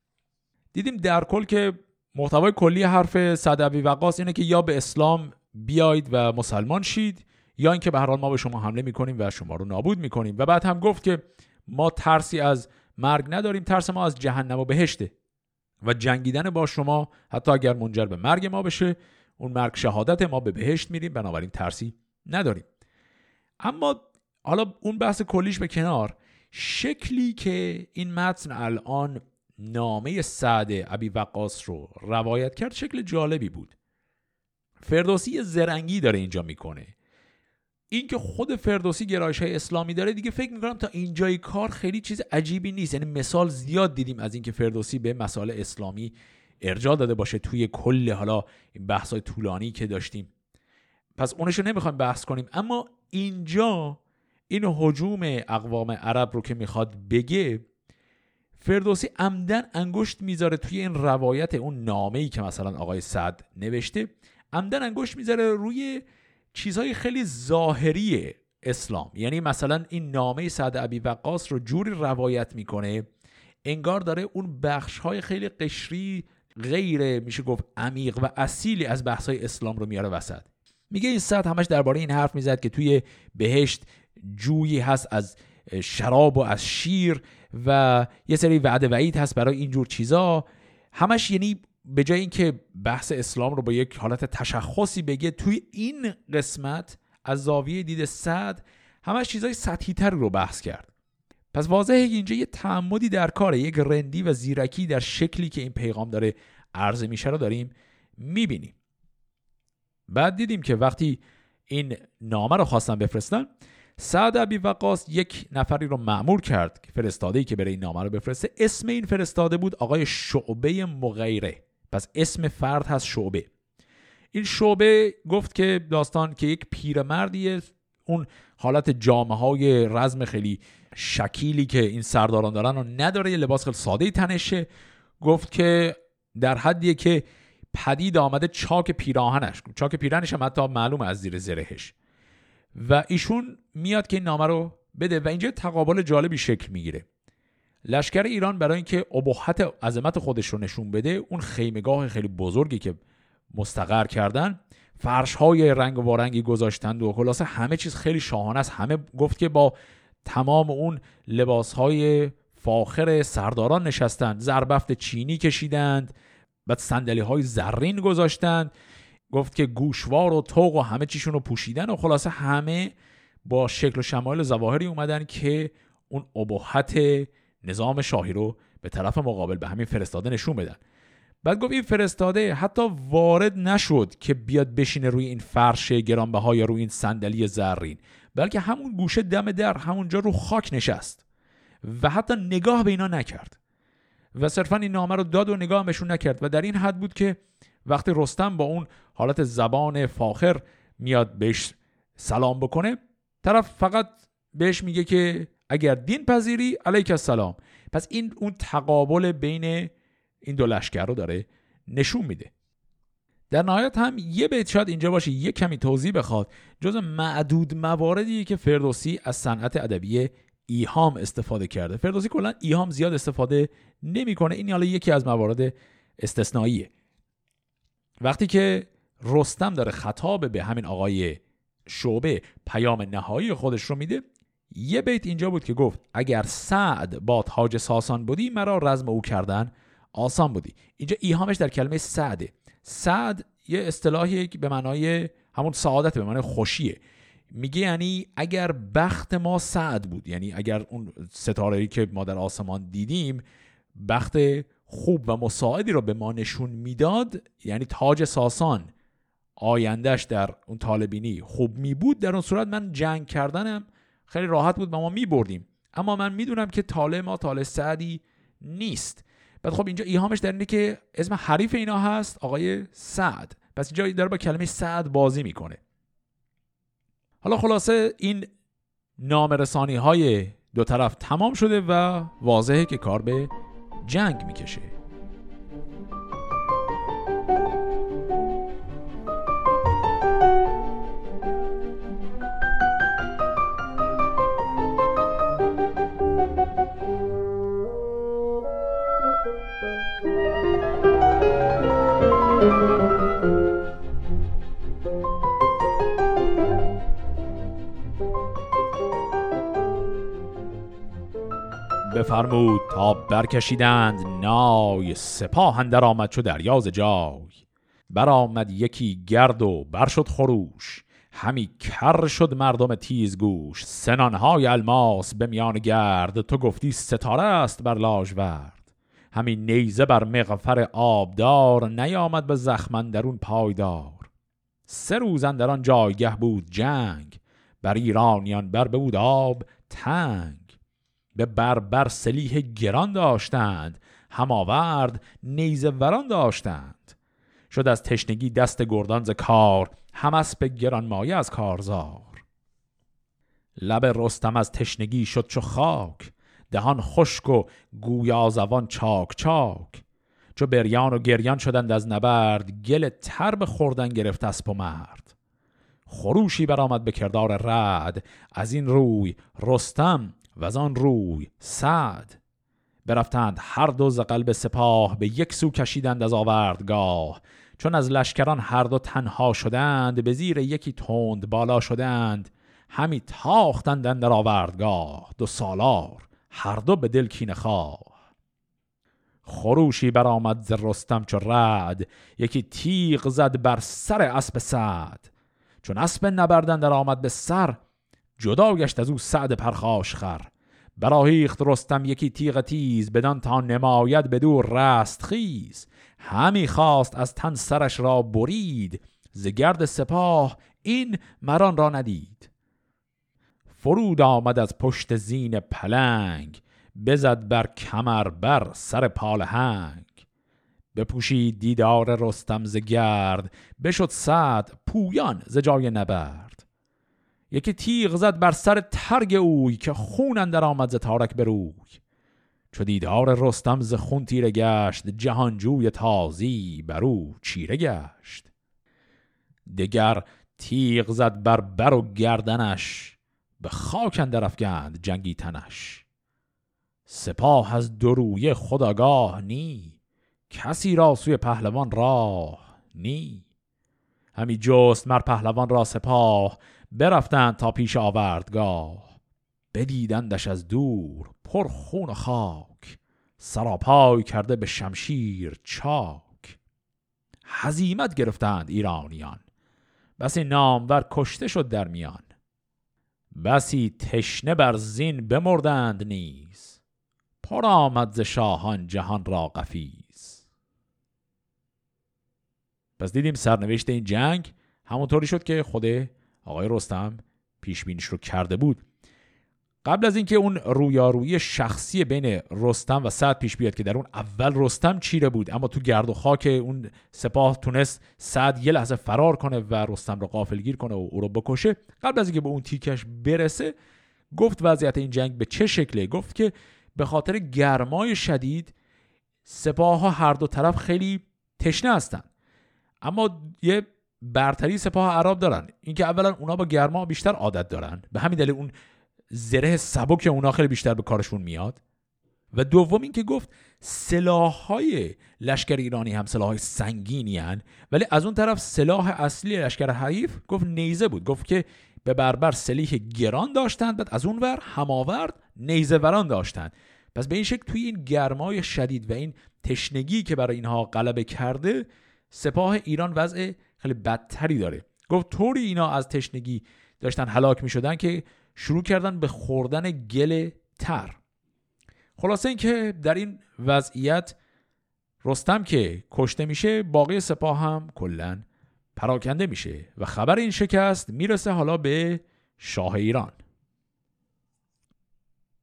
دیدیم در کل که محتوای کلی حرف صدبی وقاص اینه که یا به اسلام بیاید و مسلمان شید یا اینکه به هر حال ما به شما حمله می‌کنیم و شما رو نابود می‌کنیم. و بعد هم گفت که ما ترسی از مرگ نداریم ترس ما از جهنم و بهشته. و جنگیدن با شما حتی اگر منجر به مرگ ما بشه اون مرگ شهادت ما به بهشت میریم بنابراین ترسی نداریم. اما حالا اون بحث کلیش به کنار. شکلی که این متن الان نامه سعد ابی وقاص رو روایت کرد شکل جالبی بود. فردوسی زرنگی داره اینجا می‌کنه. اینکه خود فردوسی گرایش های اسلامی داره دیگه فکر می‌کنم تا اینجای کار خیلی چیز عجیبی نیست. یعنی مثال زیاد دیدیم از اینکه فردوسی به مسائل اسلامی ارجاع داده باشه توی کل حالا این بحث های طولانی که داشتیم. پس اونشو نمی‌خوایم بحث کنیم. اما اینجا این حجوم اقوام عرب رو که می‌خواد بگه فردوسی عمدن انگشت می‌ذاره توی این روایت اون نامه ای که مثلا آقای سعد نوشته عمدن انگشت می‌ذاره روی چیزهای خیلی ظاهری اسلام. یعنی مثلا این نامه سعد ابی وقاص رو جوری روایت می‌کنه انگار داره اون بخش های خیلی قشری غیر میشه گفت عمیق و اصیلی از بحث های اسلام رو میاره وسط. میگه این سعد همش درباره این حرف می‌زد که توی بهشت جویی هست از شراب و از شیر و یه سری وعده وعید هست برای اینجور چیزا. همش یعنی به جای اینکه بحث اسلام رو با یک حالت تشخصی بگه توی این قسمت از زاویه دید صد همش چیزای سطحی تر رو بحث کرد. پس واضحه اینجا یه تعمدی در کاره یک رندی و زیرکی در شکلی که این پیغام داره عرضه میشه رو داریم می‌بینیم. بعد دیدیم که وقتی این نامه رو خواستن بفرستن سعد ابی وقاص یک نفری رو معمور کرد که فرستاده ای که بره این نامه رو بفرسته. اسم این فرستاده بود آقای شعبه مغیره. پس اسم فرد هست شعبه. این شعبه گفت که داستان که یک پیرمردیه. اون حالت جامعه های رزم خیلی شکیلی که این سرداران دارن و نداره یه لباس خیلی ساده تنشه. گفت که در حدیه که پدید آمده چاک پیراهنش چاک پیراهنش هم حتی معلوم از زیر زرهش. و ایشون میاد که این نامه رو بده و اینجا تقابل جالبی شکل می‌گیره. لشکر ایران برای اینکه ابهت عظمت خودش رو نشون بده اون خیمگاه خیلی بزرگی که مستقر کردن فرش های رنگ و وارنگی گذاشتند و خلاصه همه چیز خیلی شاهانه است. همه گفت که با تمام اون لباس های فاخر سرداران نشستند زربفت چینی کشیدند بعد صندلی های زرین گذاشتند گفت که گوشوار و توق و همه چیشون رو پوشیدن و خلاصه همه با شکل و شمایل زواهری اومدن که اون ابهت نظام شاهی رو به طرف مقابل به همین فرستاده نشون بدن. بعد گفت این فرستاده حتی وارد نشد که بیاد بشینه روی این فرش گرانبها یا روی این صندلی زرین بلکه همون گوشه دم در همونجا رو خاک نشست و حتی نگاه به اینا نکرد. و صرفا این نامه رو داد و نگاه بهشون نکرد و در این حد بود که وقتی رستم با اون حالت زبان فاخر میاد بهش سلام بکنه طرف فقط بهش میگه که اگر دین پذیری علیک السلام. پس این اون تقابل بین این دو لشکر رو داره نشون میده. در نهایت هم یه بیت شاید اینجا باشه یه کمی توضیح بخواد. جز معدود مواردی که فردوسی از صنعت ادبی ایهام استفاده کرده. فردوسی کلا ایهام زیاد استفاده نمی‌کنه. این حالا یکی از موارد استثنائیه. وقتی که رستم داره خطاب به همین آقای شعبه پیام نهایی خودش رو میده یه بیت اینجا بود که گفت اگر سعد با تاج ساسان بودی مرا رزم او کردن آسان بودی. اینجا ایهامش در کلمه سعده. سعد یه اصطلاحی به معنای همون سعادت به معنای خوشیه. میگه یعنی اگر بخت ما سعد بود یعنی اگر اون ستاره که ما در آسمان دیدیم بخت خوب و مساعدی رو به ما نشون می‌داد یعنی تاج ساسان آیندهش در اون طالبینی خوب می بود در اون صورت من جنگ کردنم خیلی راحت بود و ما می بردیم اما من می‌دونم که طالع ما طالع سعدی نیست. بعد خب اینجا ایهامش در اینه که اسم حریف اینا هست آقای سعد. پس اینجا داره با کلمه سعد بازی می‌کنه. حالا خلاصه این نامرسانی های دو طرف تمام شده و واضحه که کار به جنگ می‌کشه. بفرمود تا برکشیدند نای سپاه اندر آمد چو دریاز جای. برآمد یکی گرد و بر شد خروش همی کر شد مردم تیزگوش سنانهای الماس به میان گرد تو گفتی ستاره است بر لاژورد همی نیزه بر مغفر آبدار نیامد به زخمن درون پایدار. سه روز در آن جایگه بود جنگ بر ایرانیان بر بود آب تنگ. به بربر سلیح گران داشتند هماورد نیزه وران داشتند. شد از تشنگی دست گردان ز کار هم گران مایه از کارزار. لب رستم از تشنگی شد چو خاک دهان خشک و گویا زبان چاک چاک. چو بریان و گریان شدند از نبرد گل تر به خوردن گرفت اسب و مرد. خروشی برآمد به کردار رد از این روی رستم و از آن روی سعد برفتند هر دو ز قلب سپاه به یک سو کشیدند از آوردگاه. چون از لشکران هر دو تنها شدند به زیر یکی تند بالا شدند. همی تاختند در آوردگاه. دو سالار هر دو به دل کینه خواه. خروشی برآمد ز رستم چو رد یکی تیغ زد بر سر اسب سعد. چون اسب نبردن در آمد به سر جدا گشت از او سعد پرخاش خر. براهیخت رستم یکی تیغ تیز بدان تا نماید بدو رست خیز. همی خواست از تن سرش را برید ز گرد سپاه این مران را ندید. فرود آمد از پشت زین پلنگ بزد بر کمر بر سر پالهنگ بپوشید دیدار رستم ز گرد بشد صد پویان ز جای نبرد. یکی تیغ زد بر سر ترگ اوی که خون اندر آمد ز تارک بروی چو دیدار رستم ز خون تیره گشت جهانجوی تازی بر او چیره گشت. دگر تیغ زد بر بر و گردنش به خاک اندر افگند جنگی تنش. سپاه از دروی خداگاه نی کسی را سوی پهلوان راه نی. همی جست مر پهلوان را سپاه برفتند تا پیش آوردگاه. بدیدندش از دور پر خون و خاک. سراپای کرده به شمشیر چاک. هزیمت گرفتند ایرانیان. بسی نامور کشته شد در میان. بسی تشنه بر زین بمردند نیز. پر آمد ز شاهان جهان را قفیز. پس دیدیم سرنوشت این جنگ همونطوری شد که خود آقای رستم پیش بینیش رو کرده بود. قبل از اینکه اون رویارویی شخصی بین رستم و سعد پیش بیاد که در اون اول رستم چیره بود اما تو گرد و خاک اون سپاه تونست سعد یه لحظه فرار کنه و رستم رو قافلگیر کنه و او رو بکشه. قبل از اینکه به اون تیکش برسه گفت وضعیت این جنگ به چه شکله؟ گفت که به خاطر گرمای شدید سپاه ها هر دو طرف خیلی تشنه هستن. اما یه برتری سپاه عرب دارن. اینکه اولا اونا با گرما بیشتر عادت دارن. به همین دلیل اون زره سبک اونا خیلی بیشتر به کارشون میاد. و دوم اینکه گفت های لشکر ایرانی هم های سنگینی هن. ولی از اون طرف سلاح اصلی لشکر حریف گفت نیزه بود. گفت که به بربر سلیح گران داشتند بعد از اون ور هماورد نیزه وران داشتند. پس به این شکل توی این گرمای شدید و این تشنگی که برای اینها غلبه کرده سپاه ایران وضع خیلی بدتری داره. گفت طوری اینا از تشنگی داشتن هلاک می شدن که شروع کردن به خوردن گل تر. خلاصه اینکه در این وضعیت رستم که کشته میشه باقی سپاه هم کلا پراکنده میشه و خبر این شکست می‌رسه حالا به شاه ایران.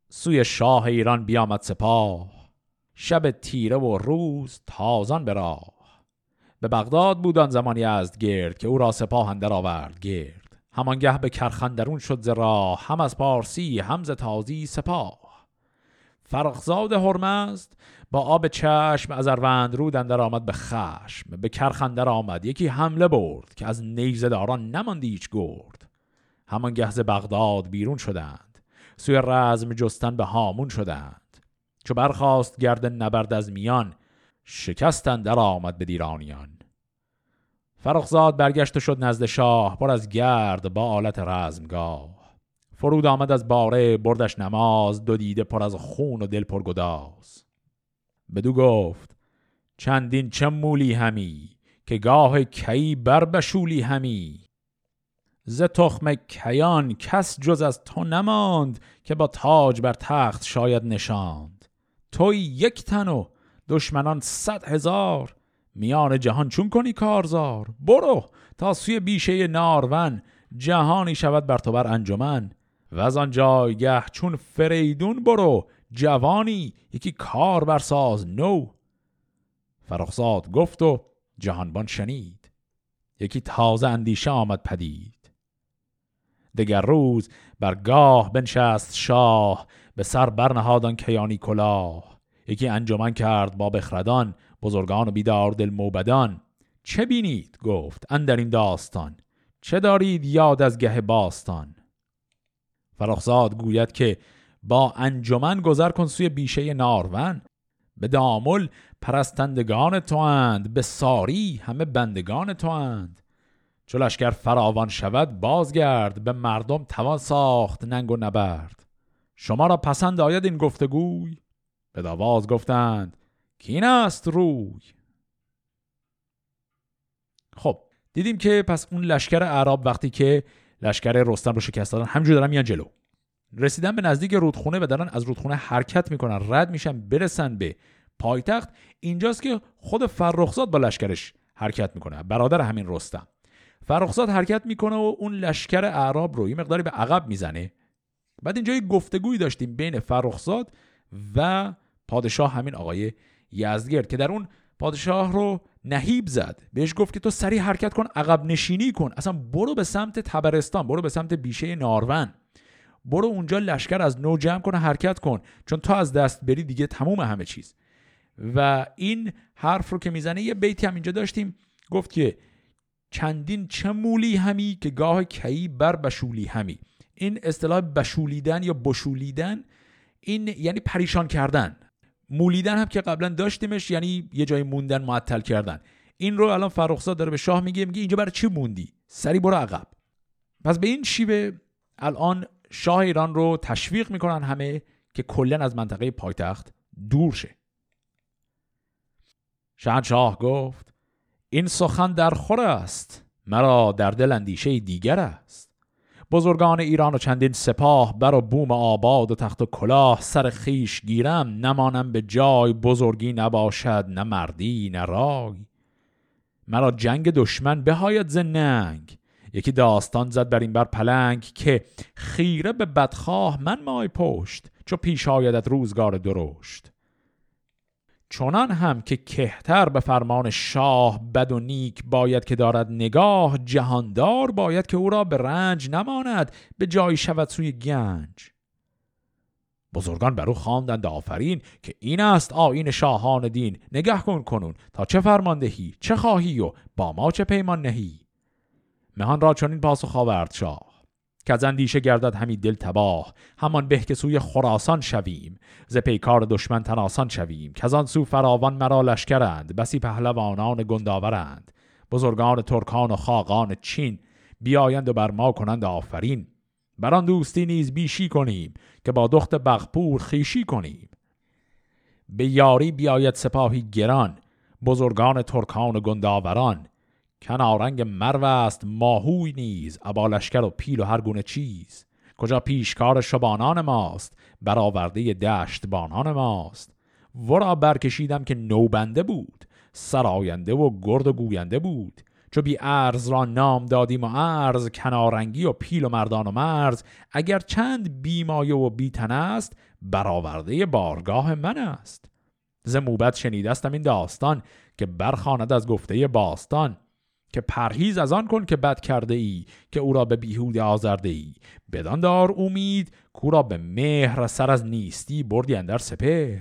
سوی شاه ایران بیامد سپاه شب تیره و روز تازان به راه. به بغداد بودان زمانی از گرد که او را سپاه اندر آورد گرد. همانگه به کرخندرون شد ز راه هم از پارسی هم ز تازی سپاه. فرخزاد هرمزد با آب چشم از اروند رود اندر آمد به خشم به کرخندر آمد. یکی حمله برد که از نیزه داران نماند هیچ گرد. همان گهز بغداد بیرون شدند. سوی رزم جستن به هامون شدند. چو برخواست گرد نبرد از میان شکستن در آمد به دیرانیان. فرخزاد برگشت شد نزد شاه پر از گرد با آلت رزمگاه. فرود آمد از باره بردش نماز دو دیده پر از خون و دل پر گداز. بدو گفت چندین چه مولی همی که گاه کی بر بشولی همی؟ ز تخم کیان کس جز از تو نماند که با تاج بر تخت شاید نشاند. توی یک تن و دشمنان صد هزار. میان جهان چون کنی کارزار؟ برو تا سوی بیشه نارون. جهانی شود بر تو بر انجمن. و از آن جایگه چون فریدون برو. جوانی یکی کار برساز نو. فرخزاد گفت و جهانبان شنید. یکی تازه اندیشه آمد پدید. دگر روز بر گاه بنشست شاه. به سر برنهادان کیانی کلاه. یکی انجمن کرد با بخردان بزرگان و بیدار دل موبدان. چه بینید؟ گفت اندر این داستان. چه دارید یاد از گه باستان؟ فرخزاد گوید که با انجمن گذر کن سوی بیشه نارون. به دامل پرستندگان تو اند به ساری همه بندگان تو اند چو لشکر فراوان شود بازگرد به مردم توان ساخت ننگ و نبرد. شما را پسند آید این گفتگوی؟ به داواز گفتند کین است روی؟ خب دیدیم که پس اون لشکر عرب وقتی که لشکر رستم رو شکست دادن همینجور دارن میان جلو. رسیدن به نزدیک رودخونه و دارن از رودخونه حرکت می‌کنن رد میشن برسن به پایتخت. اینجاست که خود فرخزاد با لشکرش حرکت می‌کنه برادر همین رستم. فرخزاد حرکت می‌کنه و اون لشکر اعراب رو یه مقداری به عقب می‌زنه. بعد اینجا یه گفتگویی داشتیم بین فرخزاد و پادشاه همین آقای یزدگرد که در اون پادشاه رو نهیب زد. بهش گفت که تو سریع حرکت کن عقب نشینی کن. اصلا برو به سمت تبرستان برو به سمت بیشه نارون. برو اونجا لشکر از نو جمع کن حرکت کن چون تا از دست بری دیگه تموم همه چیز. و این حرف رو که می‌زنه یه بیتی هم اینجا داشتیم گفت که چندین چه مولی همی که گاه کی بر بشولی همی. این اصطلاح بشولیدن یا بشولیدن این یعنی پریشان کردن. مولیدن هم که قبلا داشتیمش یعنی یه جای موندن معطل کردن. این رو الان فرخزاد داره به شاه میگه میگه اینجا برای چی موندی؟ سری برو عقب. پس به این شیوه الان شاه ایران رو تشویق می‌کنن همه که کلا از منطقه پایتخت دور شه. شهنشاه گفت این سخن در خور است مرا در دل اندیشه دیگر است. بزرگان ایران و چندین سپاه بر و بوم آباد و تخت و کلاه سر خیش گیرم نمانم به جای بزرگی نباشد نه مردی نه رای. مرا جنگ دشمن بهایت زننگ یکی داستان زد بر این بر پلنگ که خیره به بدخواه من مای پشت چو پیش آیدت روزگار درشت. چنان هم که کهتر به فرمان شاه بد و نیک باید که دارد نگاه جهاندار باید که او را به رنج نماند به جای شود سوی گنج. بزرگان بر او خواندند آفرین که این است آین شاهان دین. نگه کن کنون تا چه فرماندهی چه خواهی و با ما چه پیمان نهی؟ مهان را چنین پاسخ آورد شاه. که از اندیشه گردد همی دل تباه. همان به که سوی خراسان شویم. ز پیکار دشمن تناسان شویم. که از آن سو فراوان مرا لشکرند. بسی پهلوانان گنداورند. بزرگان ترکان و خاقان چین بیایند و بر ما کنند آفرین. بر آن دوستی نیز بیشی کنیم که با دخت بغپور خیشی کنیم. به یاری بیاید سپاهی گران. بزرگان ترکان و گنداوران. کنارنگ مرو است ماهوی نیز ابالشکر و پیل و هر گونه چیز. کجا پیشکار شبانان ماست برآورده دشت بانان ماست. ورا برکشیدم که نوبنده بود سراینده و گرد و گوینده بود. چو بی ارز را نام دادیم و ارز کنارنگی و پیل و مردان و مرز. اگر چند بیمایه و بیتن است برآورده بارگاه من است. ز موبت شنیدستم این داستان که برخاند از گفته باستان. که پرهیز از آن کن که بد کرده ای که او را به بیهود آزرده ای. بدان دار امید کو را به مهر سر از نیستی بردی اندر سپر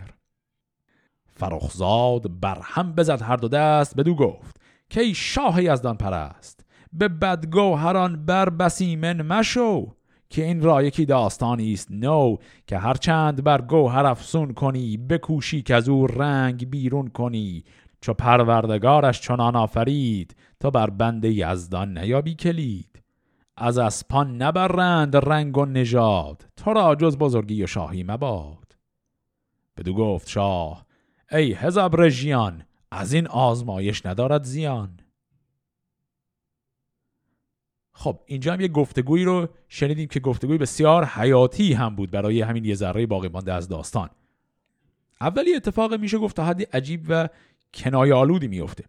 فرخزاد بر هم بزد هر دو دست بدو گفت که ای شاه یزدان پرست به بدگوهران بر بسیمن مشو که این را یکی داستانی است نو که هرچند بر گوهر افسون کنی بکوشی که از او رنگ بیرون کنی چو پروردگارش چنان آفرید تا بر بند یزدان نیابی کلید. از اسپان نبرند رنگ و نژاد تو را جز بزرگی و شاهی مباد. بدو گفت شاه ای هزاب رژیان از این آزمایش ندارد زیان. خب اینجا هم یه گفتگویی رو شنیدیم که گفتگوی بسیار حیاتی هم بود برای همین یه ذره باقی مانده از داستان. اولی اتفاق میشه گفت تا حدی عجیب و کنایه آلودی میفته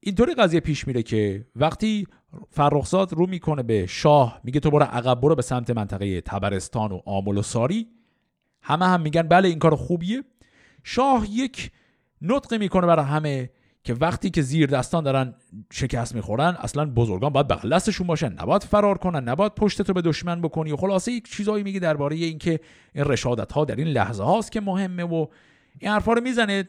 اینطوری قضیه پیش میره که وقتی فرخزاد رو می‌کنه به شاه میگه تو برو عقب برو به سمت منطقه تبرستان و آمل و ساری. همه هم میگن بله این کار خوبیه. شاه یک نطق می‌کنه برای همه که وقتی که زیر دستان دارن شکست می‌خورن اصلا بزرگان باید بغل دستشون باشن. نباید فرار کنن نباید پشتت رو به دشمن بکنی و خلاصه یک چیزایی میگه درباره اینکه این رشادت ها در این لحظه هاست که مهمه و این حرفا رو می‌زنه.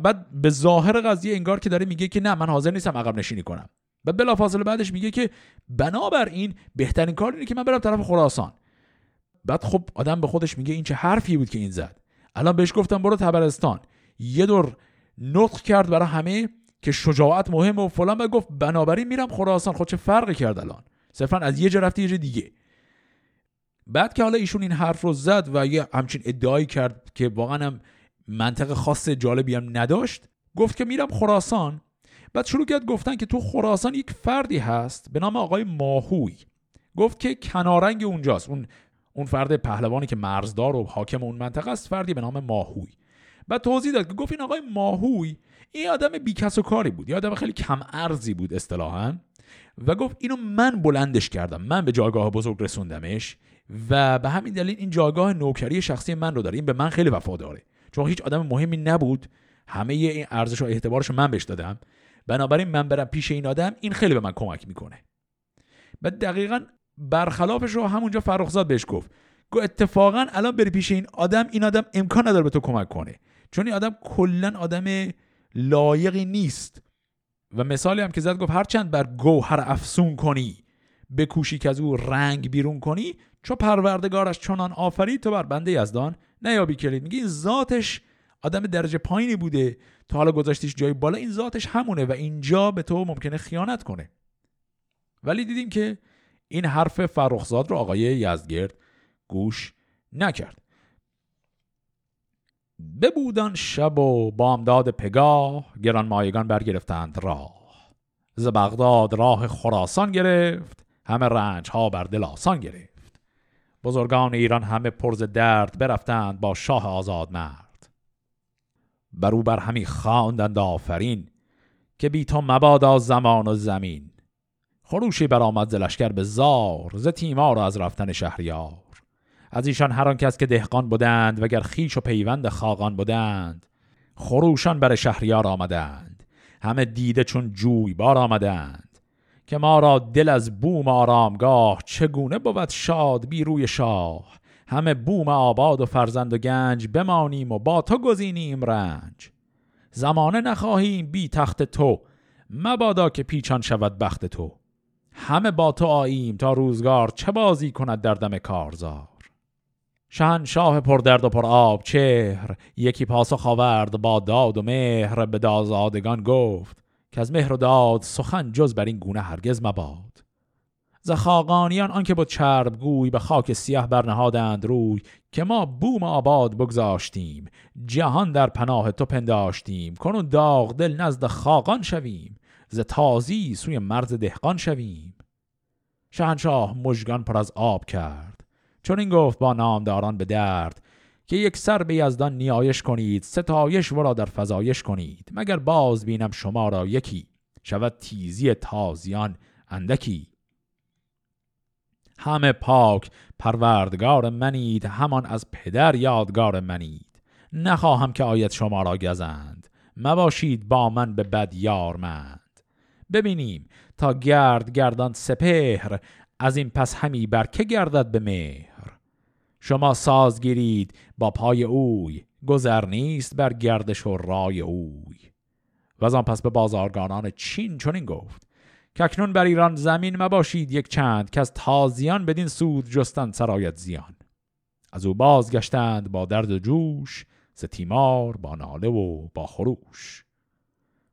بعد به ظاهر قضیه انگار که داره میگه که نه من حاضر نیستم عقب نشینی کنم. و بلافاصله بعدش میگه که بنابراین بهترین کار اینه که من برم طرف خراسان. بعد خب آدم به خودش میگه این چه حرفی بود که این زد. الان بهش گفتم برو تبرستان. یه دور نطق کرد برای همه که شجاعت مهم و فلان و گفت بنابراین میرم خراسان. خود خب چه فرقی کرد الان؟ صرفا از یه جا رفتی یه جا دیگه. بعد که حالا ایشون این حرف رو زد و یه همچین ادعایی کرد که واقعا هم منطق خاص جالبی هم نداشت گفت که میرم خراسان. بعد شروع کرد گفتن که تو خراسان یک فردی هست به نام آقای ماهوی. گفت که کنارنگ اونجاست. اون اون فرد پهلوانی که مرزدار و حاکم اون منطقه است فردی به نام ماهوی. بعد توضیح داد که گفت این آقای ماهوی این آدم بیکس و کاری بود. یه آدم خیلی کم ارزی بود اصطلاحا. و گفت اینو من بلندش کردم. من به جایگاه بزرگ رسوندمش و به همین دلیل این جایگاه نوکری شخصی من رو داره. این به من خیلی وفاداره. چون هیچ آدم مهمی نبود. همه این ارزش و اعتبارش من بهش دادم. بنابراین من برم پیش این آدم این خیلی به من کمک می‌کنه. و دقیقا برخلافش رو همونجا فرخزاد بهش گفت. گفت اتفاقا الان بری پیش این آدم این آدم امکان نداره به تو کمک کنه. چون این آدم کلا آدم لایقی نیست. و مثالی هم که زد گفت هرچند بر گوهر افسون کنی بکوشی که از او رنگ بیرون کنی چو پروردگارش چنان آفرید تو بر بنده یزدان نیابی کلید میگه این ذاتش آدم درجه پایینی بوده. تا حالا گذاشتیش جای بالا این ذاتش همونه و اینجا به تو ممکنه خیانت کنه. ولی دیدیم که این حرف فرخزاد رو آقای یزدگرد گوش نکرد. ببودن شب و بامداد پگاه گران مایگان برگرفتند راه. ز بغداد راه خراسان گرفت همه رنج ها بر دل آسان گرفت. بزرگان ایران همه پرز درد برفتند با شاه آزاد مرد. برو بر همی خواندند آفرین که بی تو مبادا زمان و زمین. خروشی برآمد ز لشکر به زار ز تیمار از رفتن شهریار. از ایشان هر کس که دهقان بودند وگر خیش و پیوند خاقان بودند خروشان بر شهریار آمدند. همه دیده چون جوی بار آمدند. که ما را دل از بوم آرامگاه چگونه بود شاد بی روی شاه؟ همه بوم آباد و فرزند و گنج بمانیم و با تو گزینیم رنج. زمانه نخواهیم بی تخت تو مبادا که پیچان شود بخت تو. همه با تو آییم تا روزگار چه بازی کند در دم کارزار؟ شاه پر درد و پر آب چهر یکی پاسخ آورد با داد و مهر به دازادگان گفت که از مهر و داد سخن جز بر این گونه هرگز مباد. زخاقانیان آنکه با چرب گوی به خاک سیاه برنهادند روی که ما بوم آباد بگذاشتیم جهان در پناه تو پنداشتیم کنون داغ دل نزد خاقان شویم ز تازی سوی مرز دهقان شویم. شهنشاه مژگان پر از آب کرد چون این گفت با نامداران به درد که یک سر به یزدان نیایش کنید ستایش ورا در فضایش کنید. مگر باز بینم شما را یکی؟ شود تیزی تازیان اندکی. همه پاک پروردگار منید همان از پدر یادگار منید. نخواهم که آیت شما را گزند. مباشید با من به بد یارمند ببینیم تا گرد گردان سپهر از این پس همی بر که گردد به مهر؟ شما ساز گیرید با پای اوی گذر نیست بر گردش و رای اوی. و آن پس به بازارگانان چین چنین گفت که اکنون بر ایران زمین مباشید یک چند که از تازیان بدین سود جستن سرایت زیان. از او بازگشتند با درد و جوش ز تیمار با ناله و با خروش.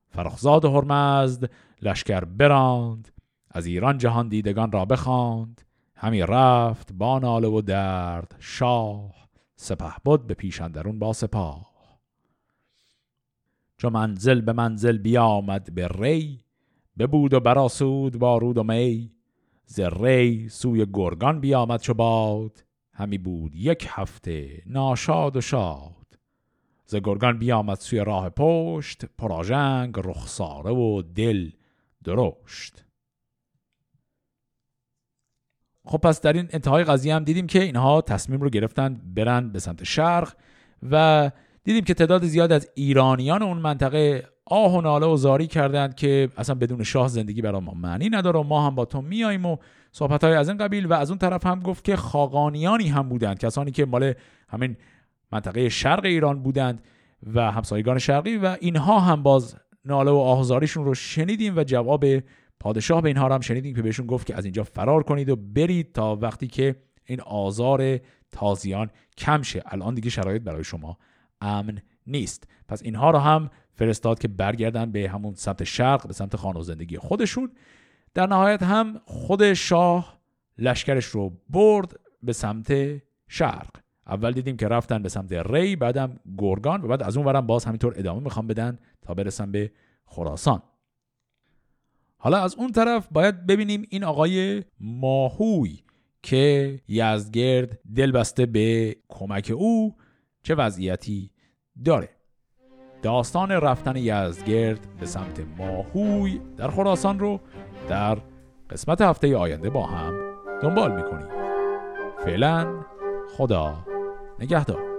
فرخزاد و هرمزد لشکر براند از ایران جهان دیدگان را بخواند همی رفت با ناله و درد شاه سپه بود به پیشندرون با سپاه. چو منزل به منزل بیامد به ری ببود و براسود با رود و می. ز ری سوی گرگان بیامد چو باد همی بود یک هفته ناشاد و شاد. ز گرگان بیامد سوی راه پشت پراژنگ رخساره و دل درشت. خب پس در این انتهای قضیه هم دیدیم که اینها تصمیم رو گرفتن برن به سمت شرق و دیدیم که تعداد زیاد از ایرانیان اون منطقه آه و ناله و زاری کردند که اصلا بدون شاه زندگی برای ما معنی نداره. و ما هم با تو میاییم و صحبت های از این قبیل و از اون طرف هم گفت که خاقانیانی هم بودند کسانی که مال همین منطقه شرق ایران بودند و همسایگان شرقی و اینها هم باز ناله و آهزاریشون رو شنیدیم و جواب پادشاه به اینها هم شنیدیم که بهشون گفت که از اینجا فرار کنید و برید تا وقتی که این آزار تازیان کم شه. الان دیگه شرایط برای شما امن نیست. پس اینها رو هم فرستاد که برگردن به همون سمت شرق به سمت خانه زندگی خودشون. در نهایت هم خود شاه لشکرش رو برد به سمت شرق. اول دیدیم که رفتن به سمت ری بعدم گرگان و بعد از اون ورم باز همینطور ادامه می‌خوام بدن تا برسن به خراسان. حالا از اون طرف باید ببینیم این آقای ماهوی که یزدگرد دل بسته به کمک او چه وضعیتی داره. داستان رفتن یزدگرد به سمت ماهوی در خراسان رو در قسمت هفته آینده با هم دنبال می‌کنیم. فعلا خدا نگهدار.